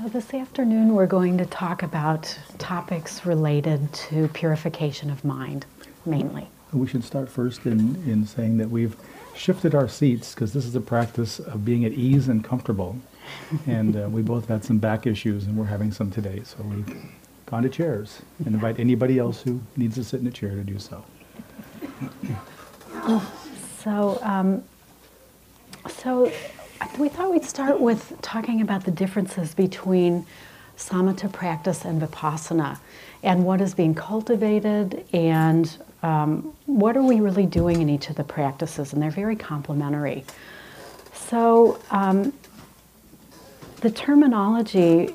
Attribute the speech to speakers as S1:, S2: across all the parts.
S1: So, this afternoon we're going to talk about topics related to purification of mind, mainly.
S2: We should start first in, in saying that we've shifted our seats because this is a practice of being at ease and comfortable. and uh, we both had some back issues and we're having some today. So we've gone to chairs and invite anybody else who needs to sit in a chair to do so.
S1: So, um, so we thought we'd start with talking about the differences between samatha practice and vipassana and what is being cultivated and um, what are we really doing in each of the practices? And they're very complementary. So um, the terminology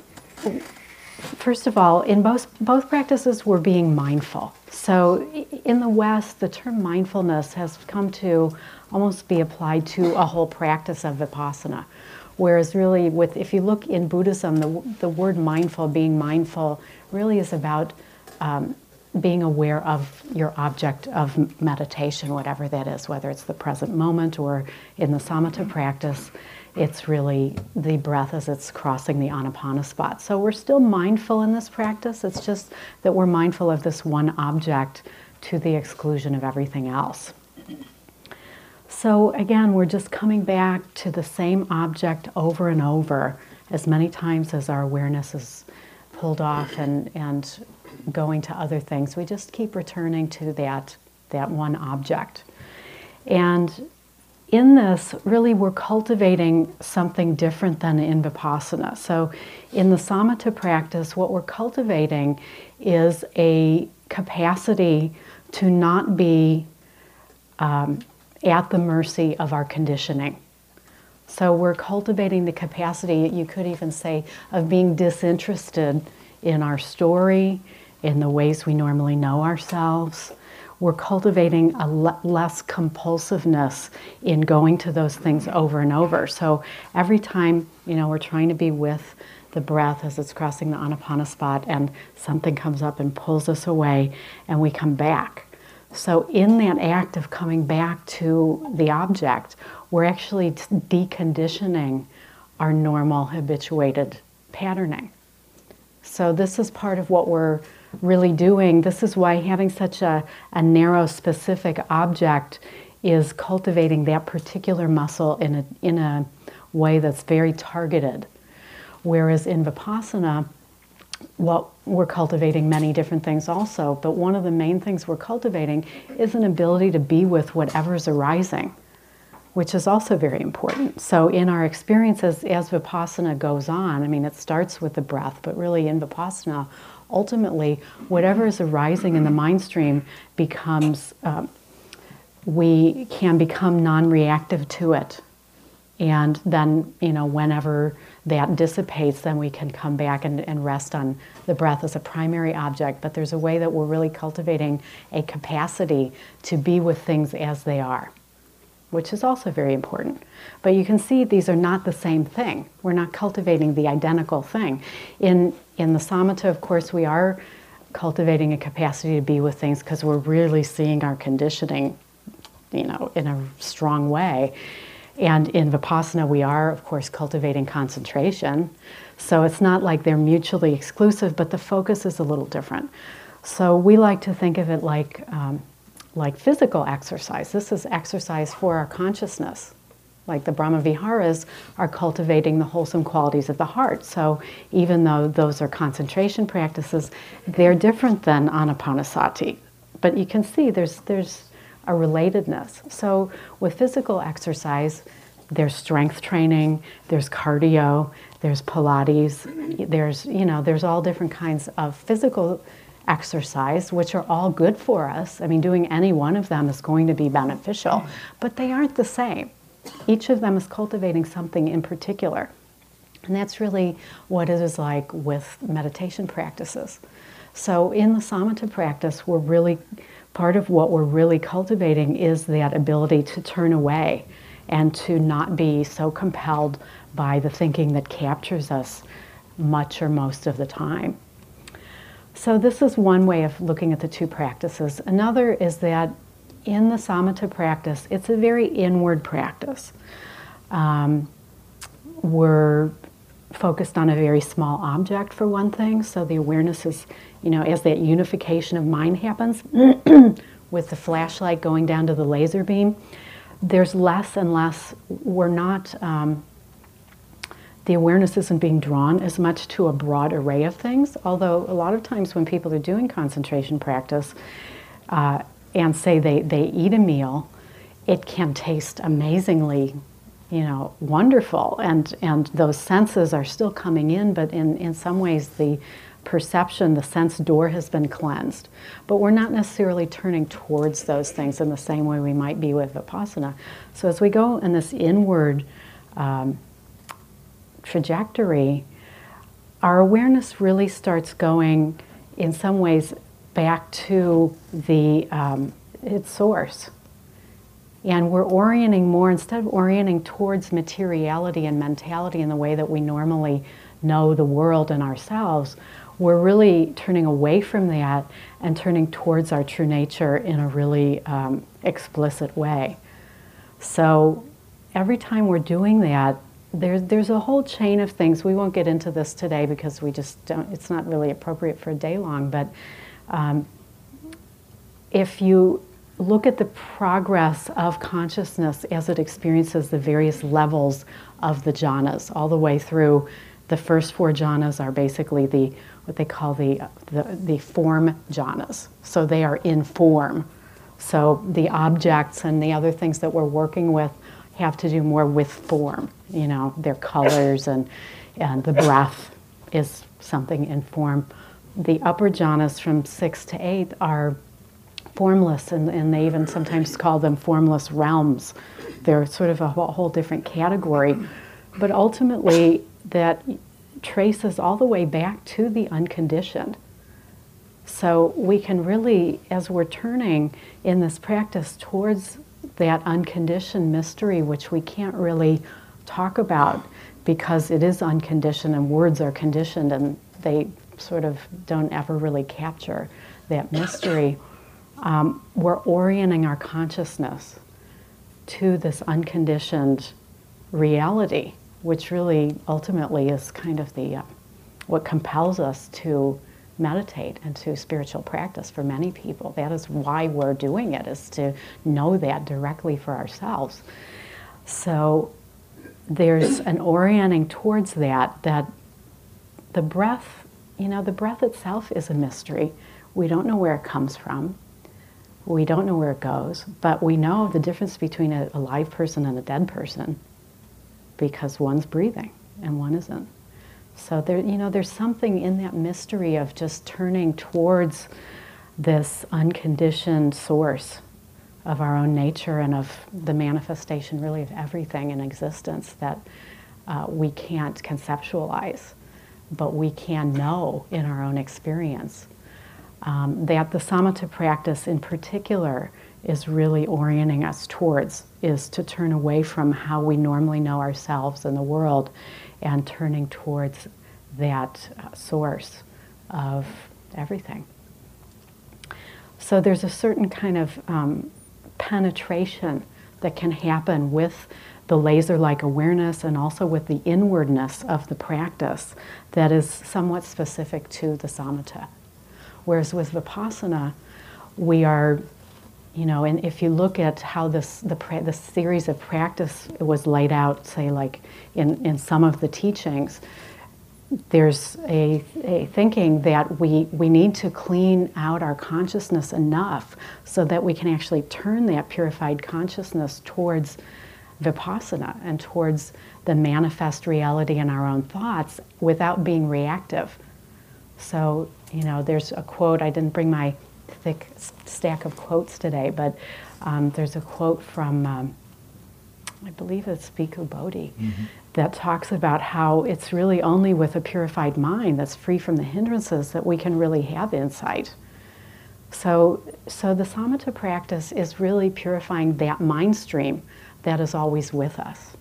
S1: first of all in both both practices we're being mindful so in the west the term mindfulness has come to almost be applied to a whole practice of vipassana. Whereas really with if you look in Buddhism, the, the word mindful, being mindful, really is about um, being aware of your object of meditation, whatever that is, whether it's the present moment or in the samatha practice, it's really the breath as it's crossing the anapana spot. So we're still mindful in this practice. It's just that we're mindful of this one object to the exclusion of everything else. So again, we're just coming back to the same object over and over as many times as our awareness is pulled off and, and going to other things. We just keep returning to that, that one object. And in this, really, we're cultivating something different than in Vipassana. So, in the samatha practice, what we're cultivating is a capacity to not be um, at the mercy of our conditioning. So we're cultivating the capacity, you could even say, of being disinterested in our story, in the ways we normally know ourselves. We're cultivating a le- less compulsiveness in going to those things over and over. So every time, you know, we're trying to be with the breath as it's crossing the anapana spot and something comes up and pulls us away and we come back so, in that act of coming back to the object, we're actually deconditioning our normal habituated patterning. So, this is part of what we're really doing. This is why having such a, a narrow, specific object is cultivating that particular muscle in a, in a way that's very targeted. Whereas in Vipassana, what we're cultivating many different things also, but one of the main things we're cultivating is an ability to be with whatever's arising, which is also very important. So, in our experiences as Vipassana goes on, I mean, it starts with the breath, but really in Vipassana, ultimately, whatever is arising in the mind stream becomes, uh, we can become non reactive to it. And then, you know, whenever that dissipates, then we can come back and, and rest on the breath as a primary object. But there's a way that we're really cultivating a capacity to be with things as they are, which is also very important. But you can see these are not the same thing. We're not cultivating the identical thing. In, in the samatha, of course, we are cultivating a capacity to be with things because we're really seeing our conditioning, you know, in a strong way. And in Vipassana, we are, of course, cultivating concentration. So it's not like they're mutually exclusive, but the focus is a little different. So we like to think of it like, um, like physical exercise. This is exercise for our consciousness. Like the Brahma Viharas are cultivating the wholesome qualities of the heart. So even though those are concentration practices, they're different than anapanasati. But you can see there's, there's a relatedness. So with physical exercise, there's strength training, there's cardio, there's Pilates, there's you know there's all different kinds of physical exercise, which are all good for us. I mean, doing any one of them is going to be beneficial, but they aren't the same. Each of them is cultivating something in particular. And that's really what it is like with meditation practices. So, in the samatha practice, we're really part of what we're really cultivating is that ability to turn away and to not be so compelled by the thinking that captures us much or most of the time. So, this is one way of looking at the two practices. Another is that in the samatha practice, it's a very inward practice. Um, we're focused on a very small object for one thing. So the awareness is, you know, as that unification of mind happens with the flashlight going down to the laser beam, there's less and less, we're not, um, the awareness isn't being drawn as much to a broad array of things. Although a lot of times when people are doing concentration practice uh, and say they, they eat a meal, it can taste amazingly you know, wonderful. And, and those senses are still coming in, but in, in some ways the perception, the sense door has been cleansed. But we're not necessarily turning towards those things in the same way we might be with Vipassana. So as we go in this inward um, trajectory, our awareness really starts going in some ways back to the um, its source and we're orienting more, instead of orienting towards materiality and mentality in the way that we normally know the world and ourselves, we're really turning away from that and turning towards our true nature in a really um, explicit way. So every time we're doing that, there's, there's a whole chain of things. We won't get into this today because we just don't, it's not really appropriate for a day long, but um, if you look at the progress of consciousness as it experiences the various levels of the jhanas, all the way through. The first four jhanas are basically the what they call the, the, the form jhanas. So they are in form. So the objects and the other things that we're working with have to do more with form. You know, their colors and and the breath is something in form. The upper jhanas from six to eight are formless, and, and they even sometimes call them formless realms. They're sort of a whole different category. But ultimately, that traces all the way back to the unconditioned. So we can really, as we're turning in this practice towards that unconditioned mystery, which we can't really talk about because it is unconditioned and words are conditioned and they sort of don't ever really capture that mystery. Um, we're orienting our consciousness to this unconditioned reality, which really ultimately is kind of the uh, what compels us to meditate and to spiritual practice for many people. That is why we're doing it, is to know that directly for ourselves. So there's an orienting towards that, that the breath, you know, the breath itself is a mystery. We don't know where it comes from. We don't know where it goes, but we know the difference between a, a live person and a dead person because one's breathing and one isn't. So there, you know, there's something in that mystery of just turning towards this unconditioned source of our own nature and of the manifestation, really, of everything in existence that uh, we can't conceptualize, but we can know in our own experience. Um, that the samatha practice in particular is really orienting us towards is to turn away from how we normally know ourselves and the world and turning towards that uh, source of everything. So there's a certain kind of um, penetration that can happen with the laser like awareness and also with the inwardness of the practice that is somewhat specific to the samatha. Whereas with Vipassana, we are, you know, and if you look at how this the, the series of practice was laid out, say like in, in some of the teachings, there's a, a thinking that we, we need to clean out our consciousness enough so that we can actually turn that purified consciousness towards vipassana and towards the manifest reality in our own thoughts without being reactive. So you know, there's a quote, I didn't bring my thick stack of quotes today, but um, there's a quote from, um, I believe it's Bhikkhu Bodhi, mm-hmm. that talks about how it's really only with a purified mind that's free from the hindrances that we can really have insight. So, so the samatha practice is really purifying that mind stream that is always with us.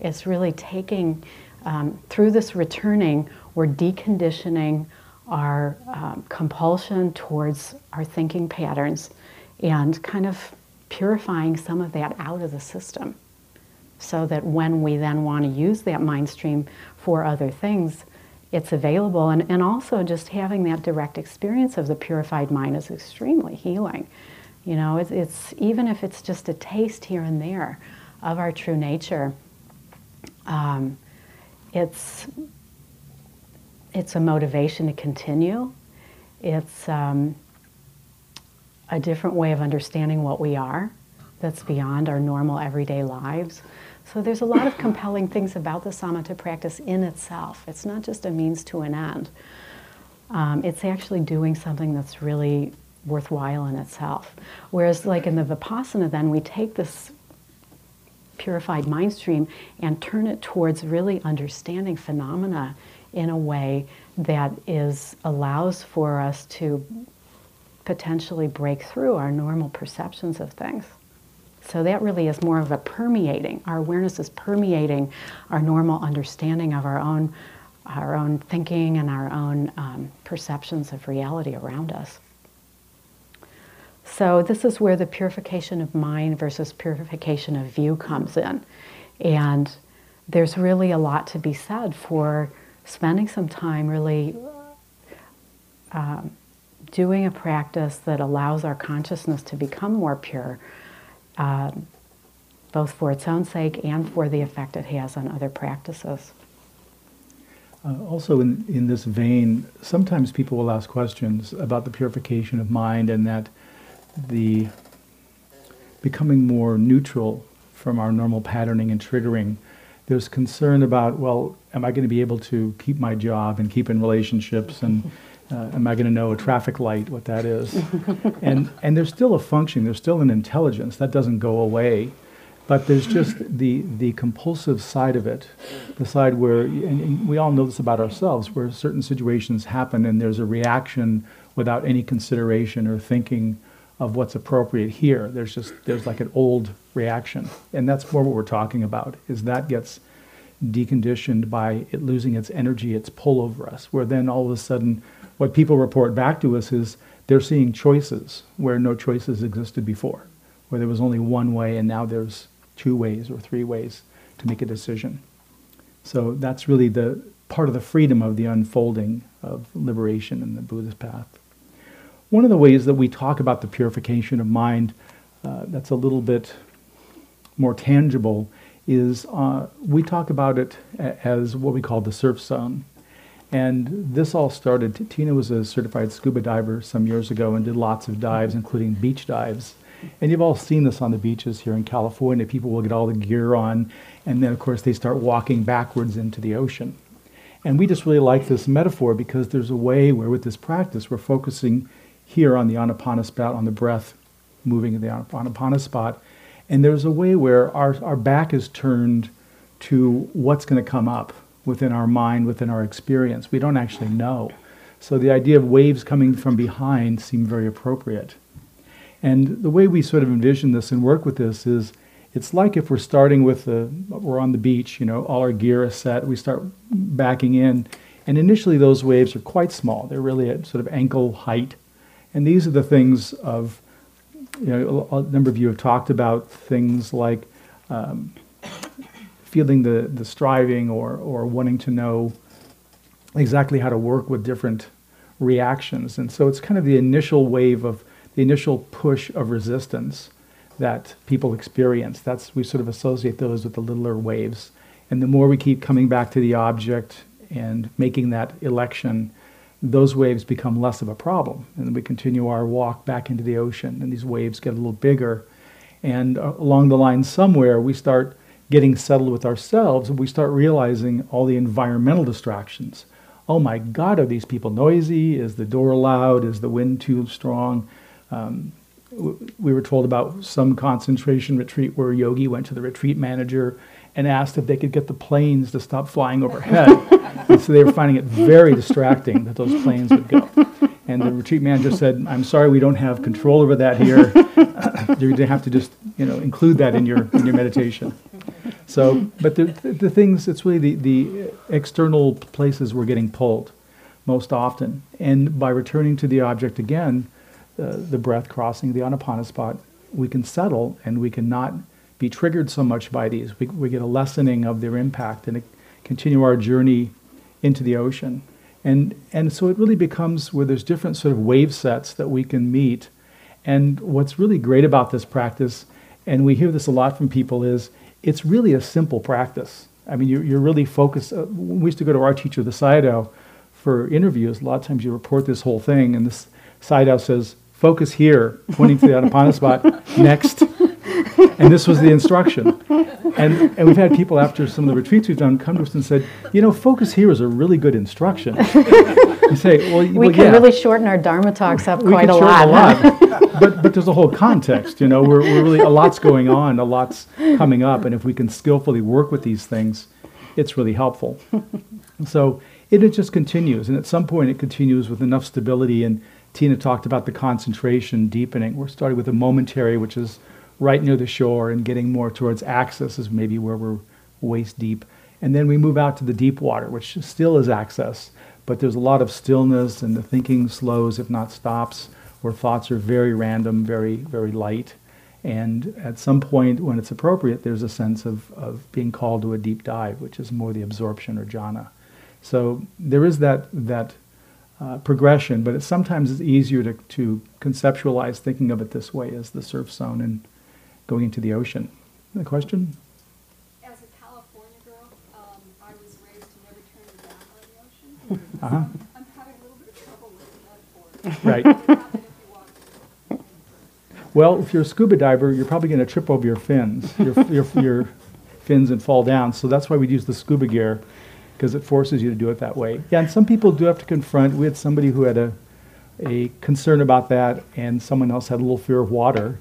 S1: It's really taking, um, through this returning, we're deconditioning our um, compulsion towards our thinking patterns and kind of purifying some of that out of the system so that when we then want to use that mind stream for other things, it's available. And, and also just having that direct experience of the purified mind is extremely healing. You know, it's, it's even if it's just a taste here and there of our true nature, um, it's it's a motivation to continue. It's um, a different way of understanding what we are that's beyond our normal everyday lives. So there's a lot of compelling things about the samatha practice in itself. It's not just a means to an end. Um, it's actually doing something that's really worthwhile in itself. Whereas, like in the vipassana, then we take this purified mind stream and turn it towards really understanding phenomena in a way that is allows for us to potentially break through our normal perceptions of things. So that really is more of a permeating. Our awareness is permeating our normal understanding of our own, our own thinking and our own um, perceptions of reality around us. So this is where the purification of mind versus purification of view comes in, and there's really a lot to be said for spending some time really um, doing a practice that allows our consciousness to become more pure um, both for its own sake and for the effect it has on other practices.
S2: Uh, also, in, in this vein, sometimes people will ask questions about the purification of mind and that the becoming more neutral from our normal patterning and triggering. There's concern about, well, am I going to be able to keep my job and keep in relationships and uh, am I going to know a traffic light, what that is? and, and there's still a function, there's still an intelligence, that doesn't go away. But there's just the, the compulsive side of it, the side where, and we all know this about ourselves, where certain situations happen and there's a reaction without any consideration or thinking of what's appropriate here. There's just, there's like an old reaction. And that's more what we're talking about, is that gets deconditioned by it losing its energy, its pull over us, where then all of a sudden what people report back to us is they're seeing choices where no choices existed before, where there was only one way and now there's two ways or three ways to make a decision. So that's really the part of the freedom of the unfolding of liberation in the Buddhist path. One of the ways that we talk about the purification of mind uh, that's a little bit more tangible is uh, we talk about it as what we call the surf zone. And this all started, Tina was a certified scuba diver some years ago and did lots of dives, including beach dives. And you've all seen this on the beaches here in California. People will get all the gear on, and then, of course, they start walking backwards into the ocean. And we just really like this metaphor because there's a way where, with this practice, we're focusing here on the Anapanasati, on the breath, moving in the Anapanasati. And there's a way where our, our back is turned to what's going to come up within our mind, within our experience. We don't actually know. So the idea of waves coming from behind seem very appropriate. And the way we sort of envision this and work with this is it's like if we're starting with the, we're on the beach, you know, all our gear is set, we start backing in. And initially those waves are quite small. They're really at sort of ankle height. And these are the things of, you know, a, number of you have talked about things like um, feeling the, the striving or, or wanting to know exactly how to work with different reactions. And so it's kind of the initial wave of the initial push of resistance that people experience. That's we sort of associate those with the littler waves. And the more we keep coming back to the object and making that election, those waves become less of a problem. And we continue our walk back into the ocean, and these waves get a little bigger. And uh, along the line, somewhere, we start getting settled with ourselves, we start realizing all the environmental distractions. Oh my God, are these people noisy? Is the door loud? Is the wind too strong? Um, we were told about some concentration retreat where yogi went to the retreat manager and asked if they could get the planes to stop flying overhead. and so they were finding it very distracting that those planes would go. And the retreat manager said, "I'm sorry, we don't have control over that here. You're going to have to just, you know, include that in your in your meditation." So, but the, the things, it's really the, the external places we're getting pulled most often. And by returning to the object again, uh, the breath crossing the anapanasati, we can settle and we can not be triggered so much by these. We, we get a lessening of their impact and continue our journey into the ocean. And, and so it really becomes where there's different sort of wave sets that we can meet. And what's really great about this practice, and we hear this a lot from people, is it's really a simple practice. I mean, you're, you're really focused. Uh, we used to go to our teacher, the Sayadaw, for interviews, a lot of times you report this whole thing, and this Sayadaw says, focus here, pointing to the Anapanasati, next. And this was the instruction. And, and we've had people after some of the retreats we've done come to us and said, you know, focus here is a really good instruction. you say, well,
S1: we
S2: well,
S1: can
S2: yeah.
S1: really shorten our Dharma talks up
S2: We
S1: quite a lot.
S2: a lot. but, but there's a whole context, you know, we're, we're really, a lot's going on, a lot's coming up, and if we can skillfully work with these things, it's really helpful. So it, it just continues, and at some point it continues with enough stability. And Tina talked about the concentration deepening. We're starting with a momentary, which is right near the shore, and getting more towards access is maybe where we're waist deep. And then we move out to the deep water, which still is access, but there's a lot of stillness, and the thinking slows, if not stops, where thoughts are very random, very, very light. And at some point, when it's appropriate, there's a sense of, of being called to a deep dive, which is more the absorption or jhana. So there is that, that uh, progression, but it's sometimes it's easier to, to conceptualize thinking of it this way as the surf zone and going into the ocean. The question?
S3: As a California girl, um, I was raised to never turn your back on the ocean.
S2: Uh-huh.
S3: I'm having a little bit of trouble with the metaphor.
S2: Right.
S3: What would happen if you walked
S2: Well, if you're a scuba diver, you're probably going to trip over your fins, your, your, your fins, and fall down. So that's why we use the scuba gear, because it forces you to do it that way. Yeah, and some people do have to confront. We had somebody who had a, a concern about that, and someone else had a little fear of water.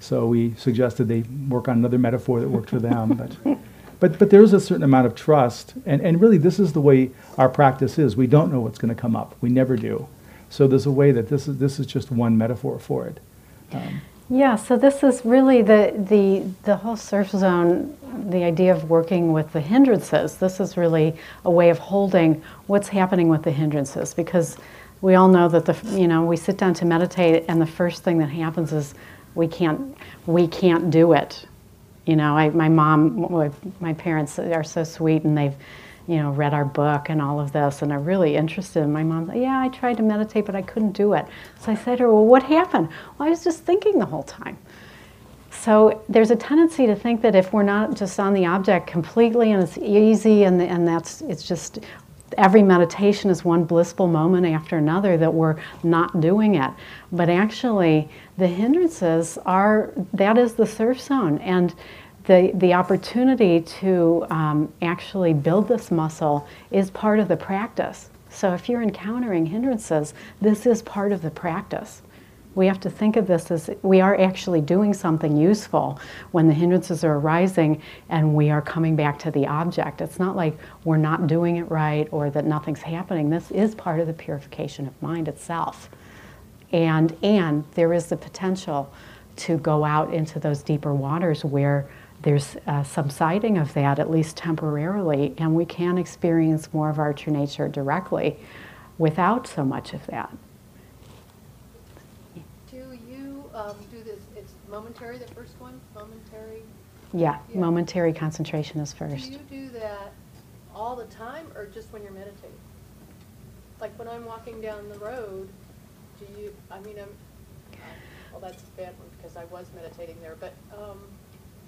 S2: So we suggested they work on another metaphor that worked for them. But, but, but there is a certain amount of trust. And, and really, this is the way our practice is. We don't know what's going to come up, we never do. So there's a way that this is, this is just one metaphor for it. Um,
S1: Yeah, so this is really the, the, the whole surf zone, the idea of working with the hindrances. This is really a way of holding what's happening with the hindrances because we all know that the, you know, we sit down to meditate and the first thing that happens is we can't, we can't do it. You know, I, my mom, my parents are so sweet and they've, you know, read our book and all of this and are really interested. And my mom's like, yeah, I tried to meditate, but I couldn't do it. So I said to her, well, what happened? Well, I was just thinking the whole time. So there's a tendency to think that if we're not just on the object completely and it's easy and, and that's, it's just, every meditation is one blissful moment after another that we're not doing it. But actually, the hindrances are, that is the surf zone. And the, the opportunity to um, actually build this muscle is part of the practice. So if you're encountering hindrances, this is part of the practice. We have to think of this as we are actually doing something useful when the hindrances are arising and we are coming back to the object. It's not like we're not doing it right or that nothing's happening. This is part of the purification of mind itself. And, and there is the potential to go out into those deeper waters where there's a subsiding of that, at least temporarily, and we can experience more of our true nature directly without so much of that.
S3: Do you um, do this, it's momentary, the first one, momentary?
S1: Yeah,
S3: Yeah.
S1: momentary concentration is first.
S3: Do you do that all the time or just when you're meditating? Like when I'm walking down the road, do you, I mean, I'm, well, that's a bad one because I was meditating there, but, um,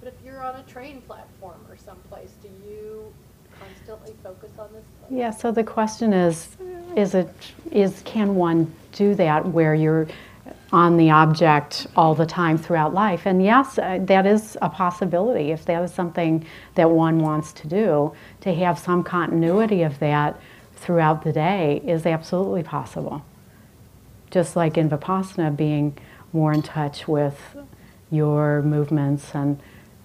S3: but if you're on a train platform or someplace, do you constantly focus on this?
S1: Yeah, so the question is, is it, is, can one do that where you're on the object all the time throughout life? And yes, uh, that is a possibility. If that is something that one wants to do, to have some continuity of that throughout the day is absolutely possible. Just like in Vipassana, being more in touch with your movements and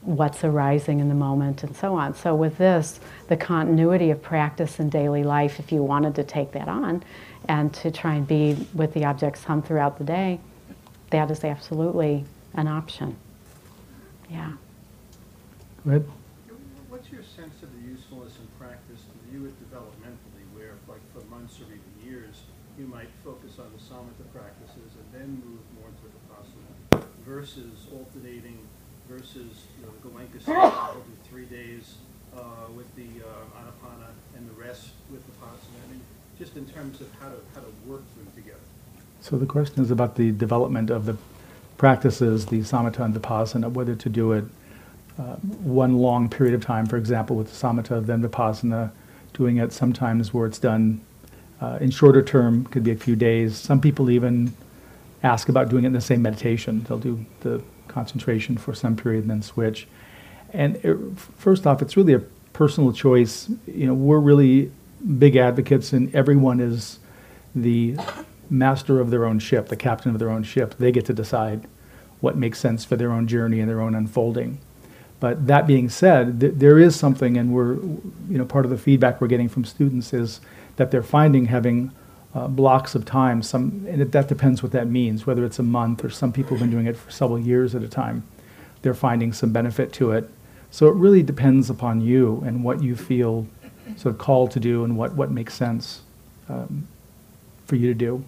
S1: what's arising in the moment and so on. So, with this, the continuity of practice in daily life, if you wanted to take that on and to try and be with the object some throughout the day, that is absolutely an option. Yeah.
S2: Go ahead.
S4: What's your sense of the usefulness in practice to view it developmentally, where, like, for months or even years, you might focus on the samatha practices and then move more to vipassana, versus alternating versus the Goenka we'll three days uh, with the uh, Anapana and the rest with Vipassana? I mean, just in terms of how to, how to work them together.
S2: So the question is about the development of the practices, the samatha and the vipassana, whether to do it uh, one long period of time, for example, with the samatha, then vipassana, doing it sometimes where it's done uh, in shorter term, could be a few days. Some people even ask about doing it in the same meditation. They'll do the concentration for some period and then switch. And it, first off, it's really a personal choice. You know, we're really big advocates, and everyone is the master of their own ship, the captain of their own ship. They get to decide what makes sense for their own journey and their own unfolding. But that being said, th- there is something, and we're, you know, part of the feedback we're getting from students is that they're finding having uh, blocks of time. Some, and it, that depends what that means, whether it's a month or some people have been doing it for several years at a time. They're finding some benefit to it. So it really depends upon you and what you feel sort of called to do and what, what makes sense um, for you to do.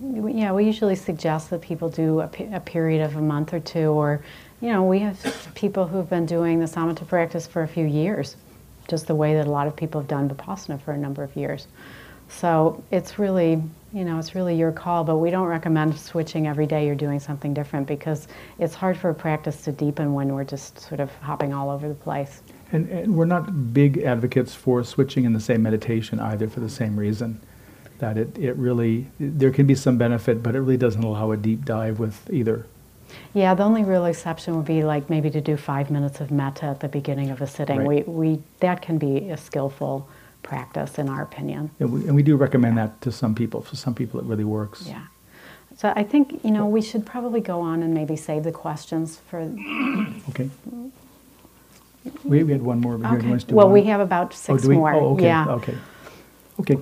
S1: Yeah, we usually suggest that people do a, pe- a period of a month or two, or, you know, we have people who've been doing the samatha practice for a few years, just the way that a lot of people have done vipassana for a number of years. So it's really, you know, it's really your call, but we don't recommend switching every day you're doing something different because it's hard for a practice to deepen when we're just sort of hopping all over the place.
S2: And, and we're not big advocates for switching in the same meditation either for the same reason. That it, it really, there can be some benefit, but it really doesn't allow a deep dive with either.
S1: Yeah, the only real exception would be like maybe to do five minutes of metta at the beginning of a sitting.
S2: Right.
S1: We, we, that can be a skillful practice in our opinion.
S2: And we, and we do recommend that to some people. For some people, it really works.
S1: Yeah. So I think, you know, we should probably go on and maybe save the questions for.
S2: Okay. We, we had one more over here. Do you want us to do
S1: Well, we have about
S2: Oh,
S1: six
S2: do we?
S1: more.
S2: Oh, okay.
S1: Yeah.
S2: Okay. Okay.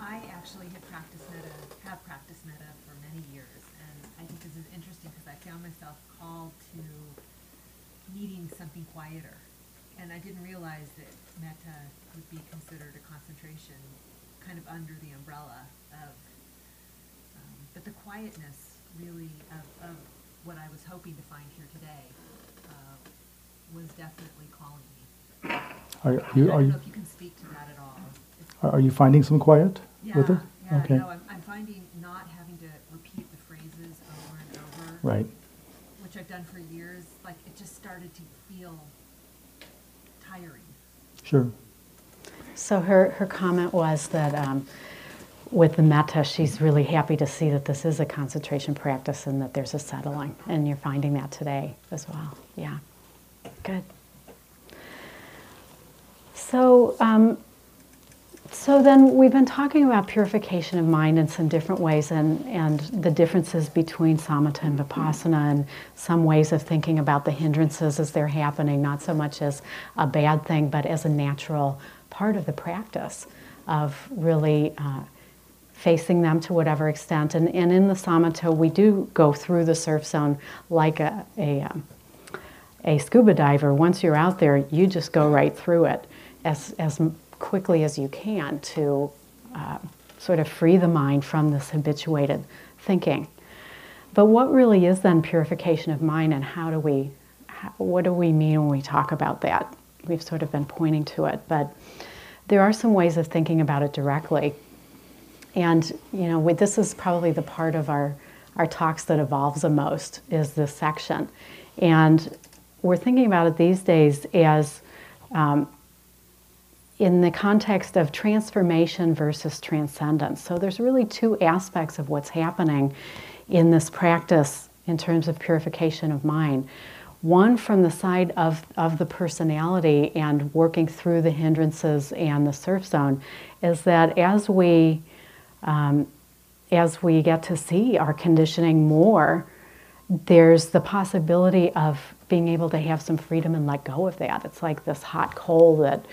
S5: I actually have practiced metta, have practiced metta for many years, and I think this is interesting because I found myself called to needing something quieter. And I didn't realize that metta would be considered a concentration kind of under the umbrella of, um, but the quietness really of, of what I was hoping to find here today uh, was definitely calling me.
S2: Are, you, are
S5: don't
S2: you,
S5: know if you can speak to that at all.
S2: Are you finding some quiet
S5: yeah,
S2: with it?
S5: yeah,
S2: Okay.
S5: no, I'm, I'm finding not having to repeat the phrases over and over.
S2: Right.
S5: Which I've done for years, like, it just started to feel tiring.
S2: Sure.
S1: So her, her comment was that um, with the metta, she's really happy to see that this is a concentration practice and that there's a settling. And you're finding that today as well. Yeah. Good. So, um, so then we've been talking about purification of mind in some different ways and, and the differences between samatha and vipassana and some ways of thinking about the hindrances as they're happening, not so much as a bad thing, but as a natural part of the practice of really uh, facing them to whatever extent. And, and in the samatha, we do go through the surf zone like a, a, um, a scuba diver. Once you're out there, you just go right through it as, as quickly as you can to uh, sort of free the mind from this habituated thinking. But what really is then purification of mind, and how do we, how, what do we mean when we talk about that? We've sort of been pointing to it, but there are some ways of thinking about it directly. And you know, we, this is probably the part of our our talks that evolves the most is this section, and we're thinking about it these days as um, in the context of transformation versus transcendence. So there's really two aspects of what's happening in this practice in terms of purification of mind. One from the side of, of the personality and working through the hindrances and the surf zone is that as we um, as we get to see our conditioning more, there's the possibility of being able to have some freedom and let go of that. It's like this hot coal that,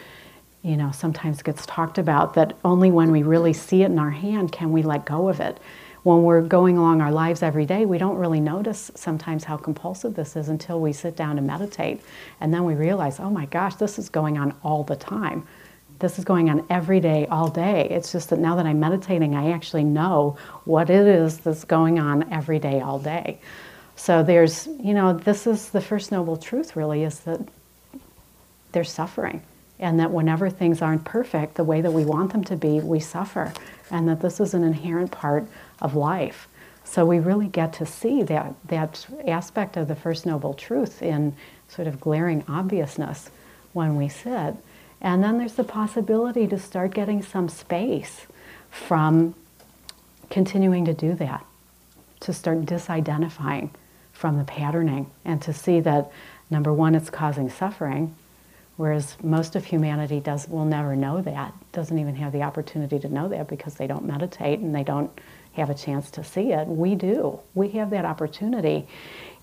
S1: you know, sometimes gets talked about that only when we really see it in our hand can we let go of it. When we're going along our lives every day, we don't really notice sometimes how compulsive this is until we sit down and meditate. And then we realize, oh my gosh, this is going on all the time. This is going on every day, all day. It's just that now that I'm meditating, I actually know what it is that's going on every day, all day. So there's, you know, this is the first noble truth really is that there's suffering. And that whenever things aren't perfect the way that we want them to be, we suffer. And that this is an inherent part of life. So we really get to see that, that aspect of the First Noble Truth in sort of glaring obviousness when we sit. And then there's the possibility to start getting some space from continuing to do that, to start disidentifying from the patterning, and to see that number one, it's causing suffering, whereas most of humanity does will never know that, doesn't even have the opportunity to know that because they don't meditate and they don't have a chance to see it. We do. We have that opportunity.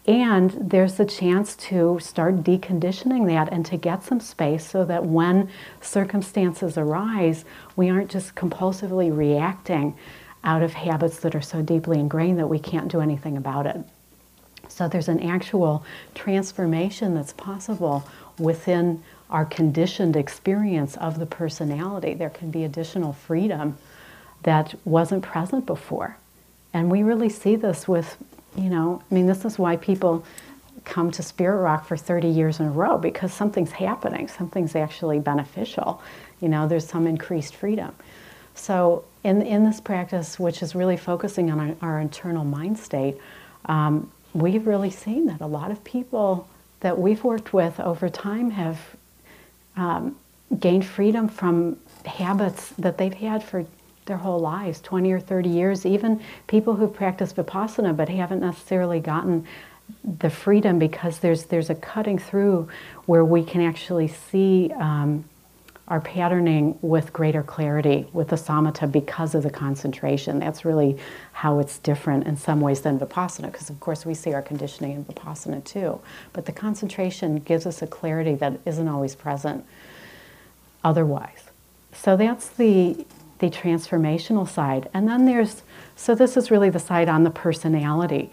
S1: And there's a chance to start deconditioning that and to get some space so that when circumstances arise, we aren't just compulsively reacting out of habits that are so deeply ingrained that we can't do anything about it. So there's an actual transformation that's possible within our conditioned experience of the personality. There can be additional freedom that wasn't present before. And we really see this with you know, I mean, this is why people come to Spirit Rock for 30 years in a row because something's happening, something's actually beneficial. You know, there's some increased freedom. So, in, in this practice, which is really focusing on our, our internal mind state, um, we've really seen that a lot of people that we've worked with over time have um, gained freedom from habits that they've had for their whole lives 20 or 30 years, even people who practice Vipassana but haven't necessarily gotten the freedom because there's, there's a cutting through where we can actually see um, our patterning with greater clarity with the samatha because of the concentration. That's really how it's different in some ways than vipassana, because of course we see our conditioning in vipassana too. But the concentration gives us a clarity that isn't always present otherwise. So that's the the transformational side. And then there's, so this is really the side on the personality.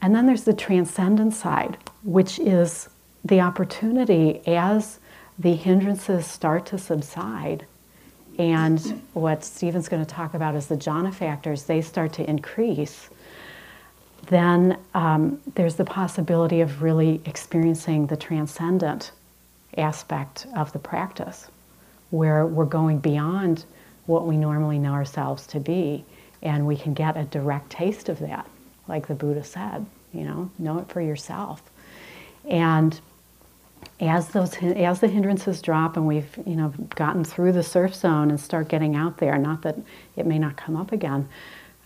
S1: And then there's the transcendent side, which is the opportunity as the hindrances start to subside. And what Stephen's going to talk about is the jhana factors, they start to increase. Then um, there's the possibility of really experiencing the transcendent aspect of the practice, where we're going beyond what we normally know ourselves to be. And we can get a direct taste of that, like the Buddha said, you know, know it for yourself. And as those as the hindrances drop and we've you know gotten through the surf zone and start getting out there, not that it may not come up again,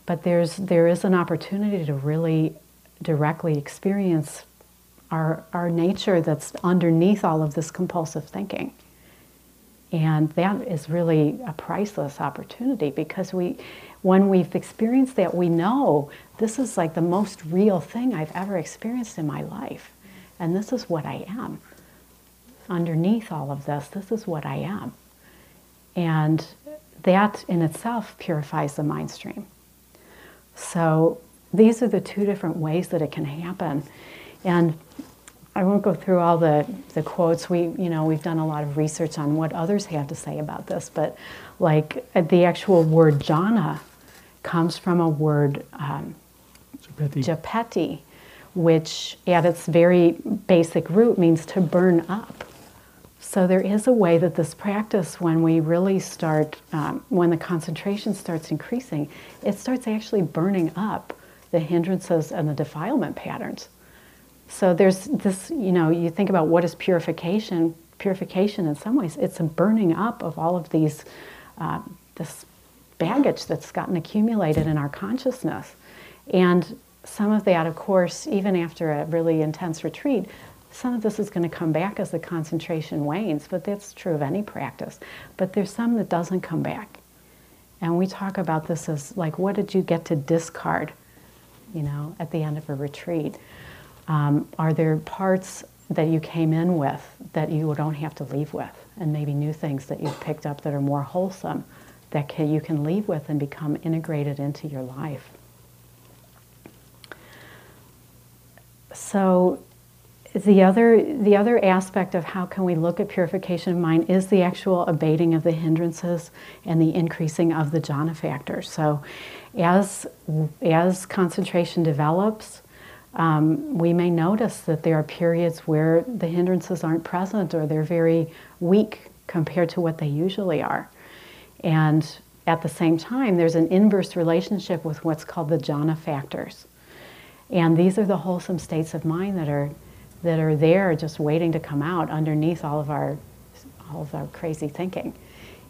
S1: but there's there is an opportunity to really directly experience our our nature that's underneath all of this compulsive thinking. And that is really a priceless opportunity because we, when we've experienced that, we know this is like the most real thing I've ever experienced in my life. And this is what I am. Underneath all of this, this is what I am. And that in itself purifies the mind stream. So these are the two different ways that it can happen. And I won't go through all the, the quotes. We, you know, we've done a lot of research on what others have to say about this, but like uh, the actual word jhana comes from a word um, jhapeti. jhapeti, which at its very basic root means to burn up. So there is a way that this practice, when we really start, um, when the concentration starts increasing, it starts actually burning up the hindrances and the defilement patterns. So there's this, you know, you think about what is purification. Purification, in some ways, it's a burning up of all of these, uh, this baggage that's gotten accumulated in our consciousness. And some of that, of course, even after a really intense retreat, some of this is going to come back as the concentration wanes, but that's true of any practice. But there's some that doesn't come back. And we talk about this as like, what did you get to discard, you know, at the end of a retreat? Um, are there parts that you came in with that you don't have to leave with? And maybe new things that you've picked up that are more wholesome that can, you can leave with and become integrated into your life. So the other, the other aspect of how can we look at purification of mind is the actual abating of the hindrances and the increasing of the jhana factor. So as, as concentration develops, um, we may notice that there are periods where the hindrances aren't present or they're very weak compared to what they usually are. And at the same time, there's an inverse relationship with what's called the jhana factors. And these are the wholesome states of mind that are, that are there just waiting to come out underneath all of our, all of our crazy thinking.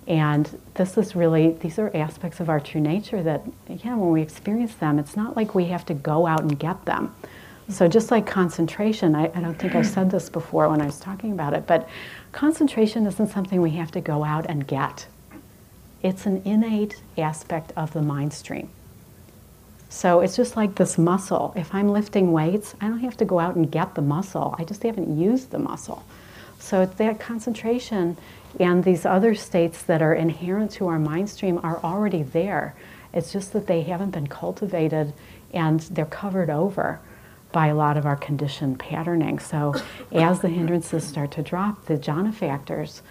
S1: And this is really, these are aspects of our true nature that, again, when we experience them, it's not like we have to go out and get them. So, just like concentration, I, I, don't think I said this before when I was talking about it, but concentration isn't something we have to go out and get. It's an innate aspect of the mind stream. So, it's just like this muscle. If I'm lifting weights, I don't have to go out and get the muscle, I just haven't used the muscle. So, it's that concentration and these other states that are inherent to our mind stream are already there. It's just that they haven't been cultivated and they're covered over by a lot of our conditioned patterning. So as the hindrances start to drop, the jhana factors,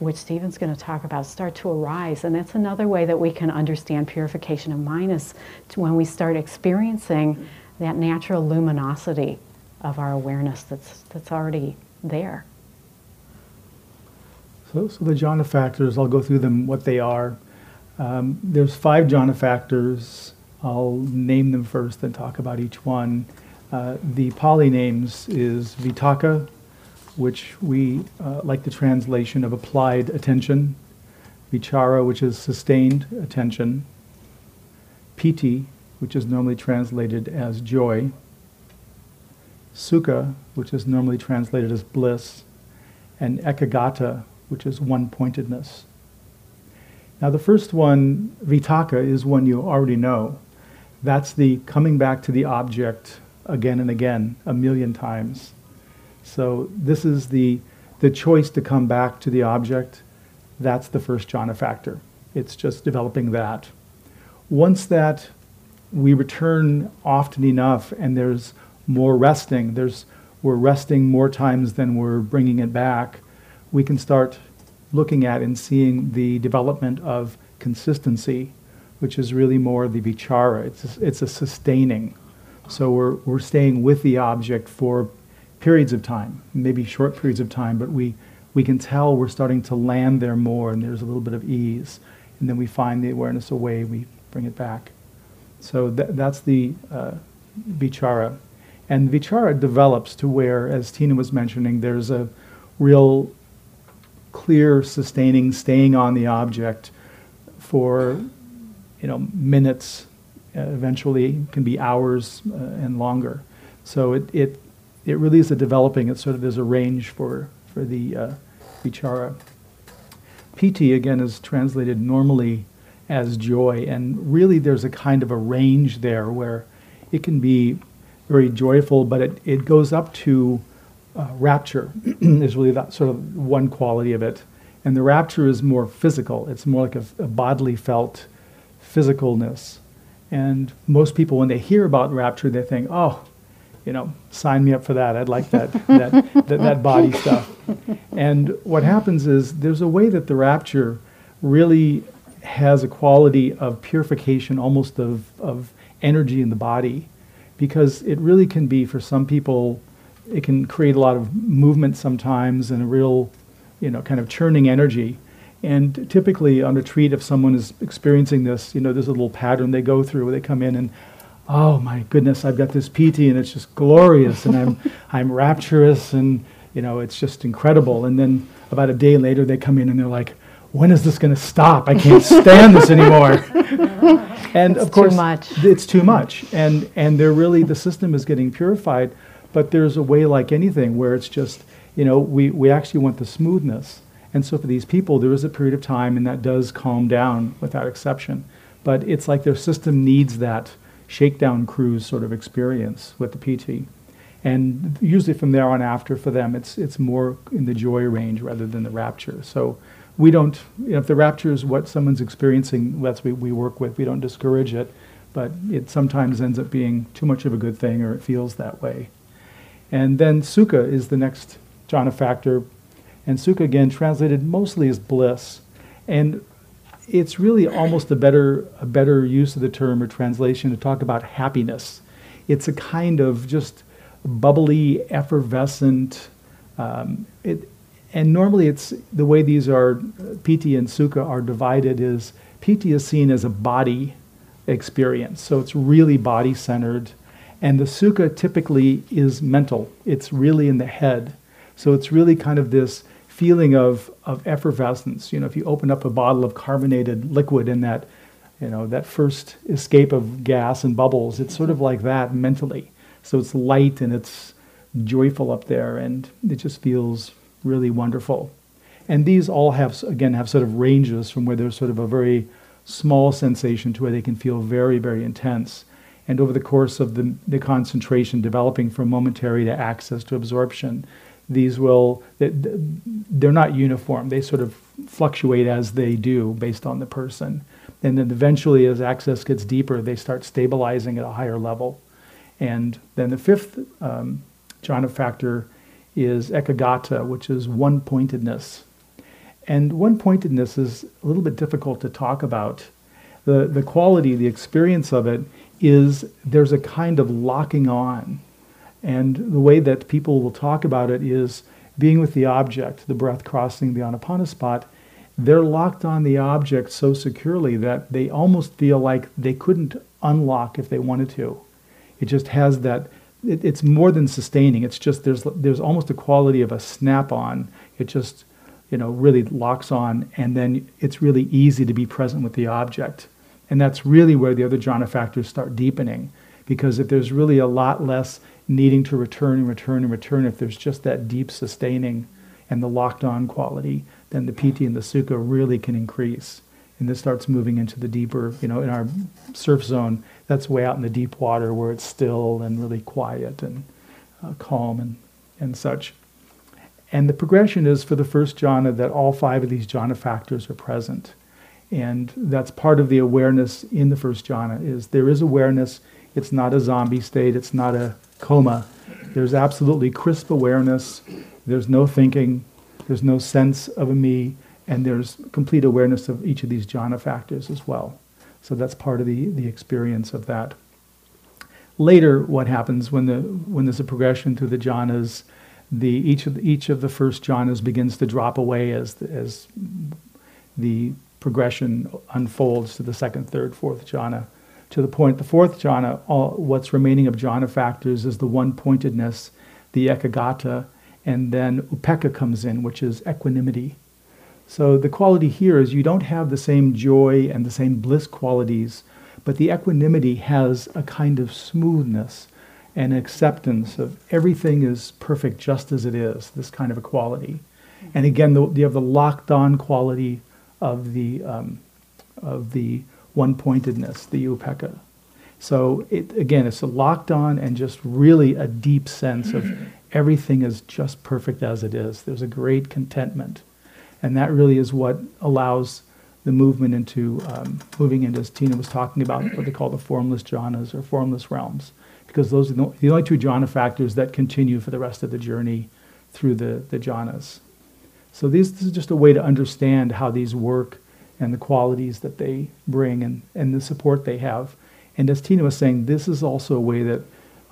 S1: which Stephen's going to talk about, start to arise. And that's another way that we can understand purification of mind is when we start experiencing that natural luminosity of our awareness that's, that's already there.
S2: So, so the jhana factors, I'll go through them, what they are. Um, there's five jhana factors. I'll name them first, then talk about each one. Uh, the Pali names is Vitakka, which we uh, like the translation of applied attention, Vichara, which is sustained attention, Piti, which is normally translated as joy, Sukha, which is normally translated as bliss, and ekagata, which is one pointedness. Now, the first one, vitaka, is one you already know. That's the coming back to the object again and again, a million times. So, this is the, the choice to come back to the object. That's the first jhana factor. It's just developing that. Once that we return often enough and there's more resting, there's, we're resting more times than we're bringing it back we can start looking at and seeing the development of consistency, which is really more the vichara. It's a, it's a sustaining. So we're, we're staying with the object for periods of time, maybe short periods of time, but we, we can tell we're starting to land there more and there's a little bit of ease. And then we find the awareness away, we bring it back. So th- that's the uh, vichara. And vichara develops to where, as Tina was mentioning, there's a real clear, sustaining, staying on the object for you know minutes, uh, eventually can be hours uh, and longer. So it, it it really is a developing. It sort of is a range for for the uh, vichara. Piti again is translated normally as joy, and really there's a kind of a range there where it can be very joyful, but it, it goes up to uh, rapture is really that sort of one quality of it. And the rapture is more physical. It's more like a, a bodily felt physicalness. And most people, when they hear about rapture, they think, oh, you know, sign me up for that. I'd like that, that, that, that body stuff. And what happens is there's a way that the rapture really has a quality of purification, almost of, of energy in the body, because it really can be, for some people, it can create a lot of movement sometimes and a real, you know, kind of churning energy. And typically on retreat, if someone is experiencing this, you know, there's a little pattern they go through where they come in and, oh my goodness, I've got this piti and it's just glorious and I'm, I'm rapturous and, you know, it's just incredible. And then about a day later, they come in and they're like, when is this going to stop? I can't stand this anymore. and
S1: it's
S2: of course,
S1: too much.
S2: it's too much. And, and they're really, the system is getting purified but there's a way like anything where it's just, you know, we, we actually want the smoothness. And so for these people, there is a period of time, and that does calm down without exception. But it's like their system needs that shakedown cruise sort of experience with the piti. And usually from there on after, for them, it's, it's more in the joy range rather than the rapture. So we don't, you know, if the rapture is what someone's experiencing, that's what we work with. We don't discourage it, but it sometimes ends up being too much of a good thing or it feels that way. And then sukha is the next jhana factor. And sukha, again, translated mostly as bliss. And it's really almost a better, a better use of the term or translation to talk about happiness. It's a kind of just bubbly, effervescent. Um, it, and normally, it's the way these are piti and sukha are divided is piti is seen as a body experience, so it's really body centered, and the sukha typically is mental. It's really in the head, so it's really kind of this feeling of of effervescence. You know, if you open up a bottle of carbonated liquid in that you know, that first escape of gas and bubbles, it's sort of mm-hmm. like that mentally. So it's light and it's joyful up there, and it just feels really wonderful. And these all have, again, have sort of ranges from where there's sort of a very small sensation to where they can feel very, very intense. And over the course of the, the concentration developing from momentary to access to absorption, these will, they're not uniform. They sort of fluctuate as they do based on the person. And then eventually, as access gets deeper, they start stabilizing at a higher level. And then the fifth um, jhana factor is ekagata, which is one pointedness. And one pointedness is a little bit difficult to talk about. The, the quality, the experience of it is there's a kind of locking on. And the way that people will talk about it is being with the object, the breath crossing the anapana spot, they're locked on the object so securely that they almost feel like they couldn't unlock if they wanted to. It just has that. It, it's more than sustaining. It's just there's there's almost a quality of a snap on. It just you know really locks on, and then it's really easy to be present with the object. And that's really where the other jhana factors start deepening, because if there's really a lot less needing to return and return and return, if there's just that deep sustaining and the locked on quality, then the piti and the sukha really can increase. And this starts moving into the deeper, you know, in our surf zone, that's way out in the deep water where it's still and really quiet and uh, calm and, and such. And the progression is for the first jhana that all five of these jhana factors are present. And that's part of the awareness in the first jhana is there is awareness. It's not a zombie state. It's not a coma. There's absolutely crisp awareness. There's no thinking. There's no sense of a me, and there's complete awareness of each of these jhana factors as well. So that's part of the, the experience of that. Later, what happens when the when there's a progression through the jhanas, the each of the, each of the first jhanas begins to drop away as the, as the progression unfolds to the second, third, fourth jhana. To the point, the fourth jhana, all, what's remaining of jhana factors is the one pointedness, the ekagata, and then upekkha comes in, which is equanimity. So the quality here is you don't have the same joy and the same bliss qualities, but the equanimity has a kind of smoothness and acceptance of everything is perfect just as it is, this kind of a quality. And again, the, you have the locked on quality of the, um, of the one pointedness, the upekkha. So it, again, it's a locked on and just really a deep sense of everything is just perfect as it is. There's a great contentment. And that really is what allows the movement into um, moving into, as Tina was talking about, what they call the formless jhanas or formless realms, because those are the, the only two jhana factors that continue for the rest of the journey through the, the jhanas. So these, this is just a way to understand how these work and the qualities that they bring and, and the support they have. And as Tina was saying, this is also a way that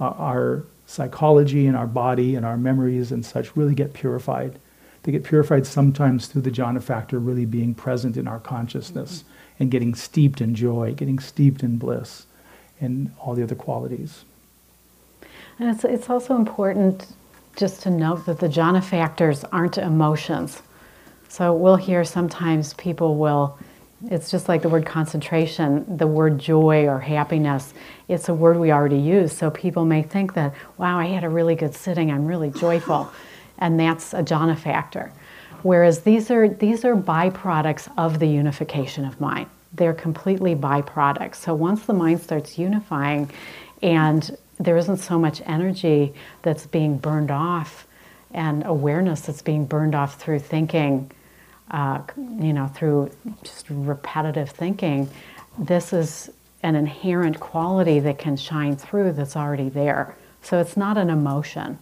S2: uh, our psychology and our body and our memories and such really get purified. They get purified sometimes through the jhana factor really being present in our consciousness mm-hmm. and getting steeped in joy, getting steeped in bliss, and all the other qualities.
S1: And it's, it's also important just to note that the jhana factors aren't emotions. So we'll hear sometimes people will it's just like the word concentration, the word joy or happiness. It's a word we already use. So people may think that, wow, I had a really good sitting, I'm really joyful. And that's a jhana factor. Whereas these are, these are byproducts of the unification of mind. They're completely byproducts. So once the mind starts unifying and there isn't so much energy that's being burned off and awareness that's being burned off through thinking uh, you know, through just repetitive thinking, this is an inherent quality that can shine through that's already there. So it's not an emotion.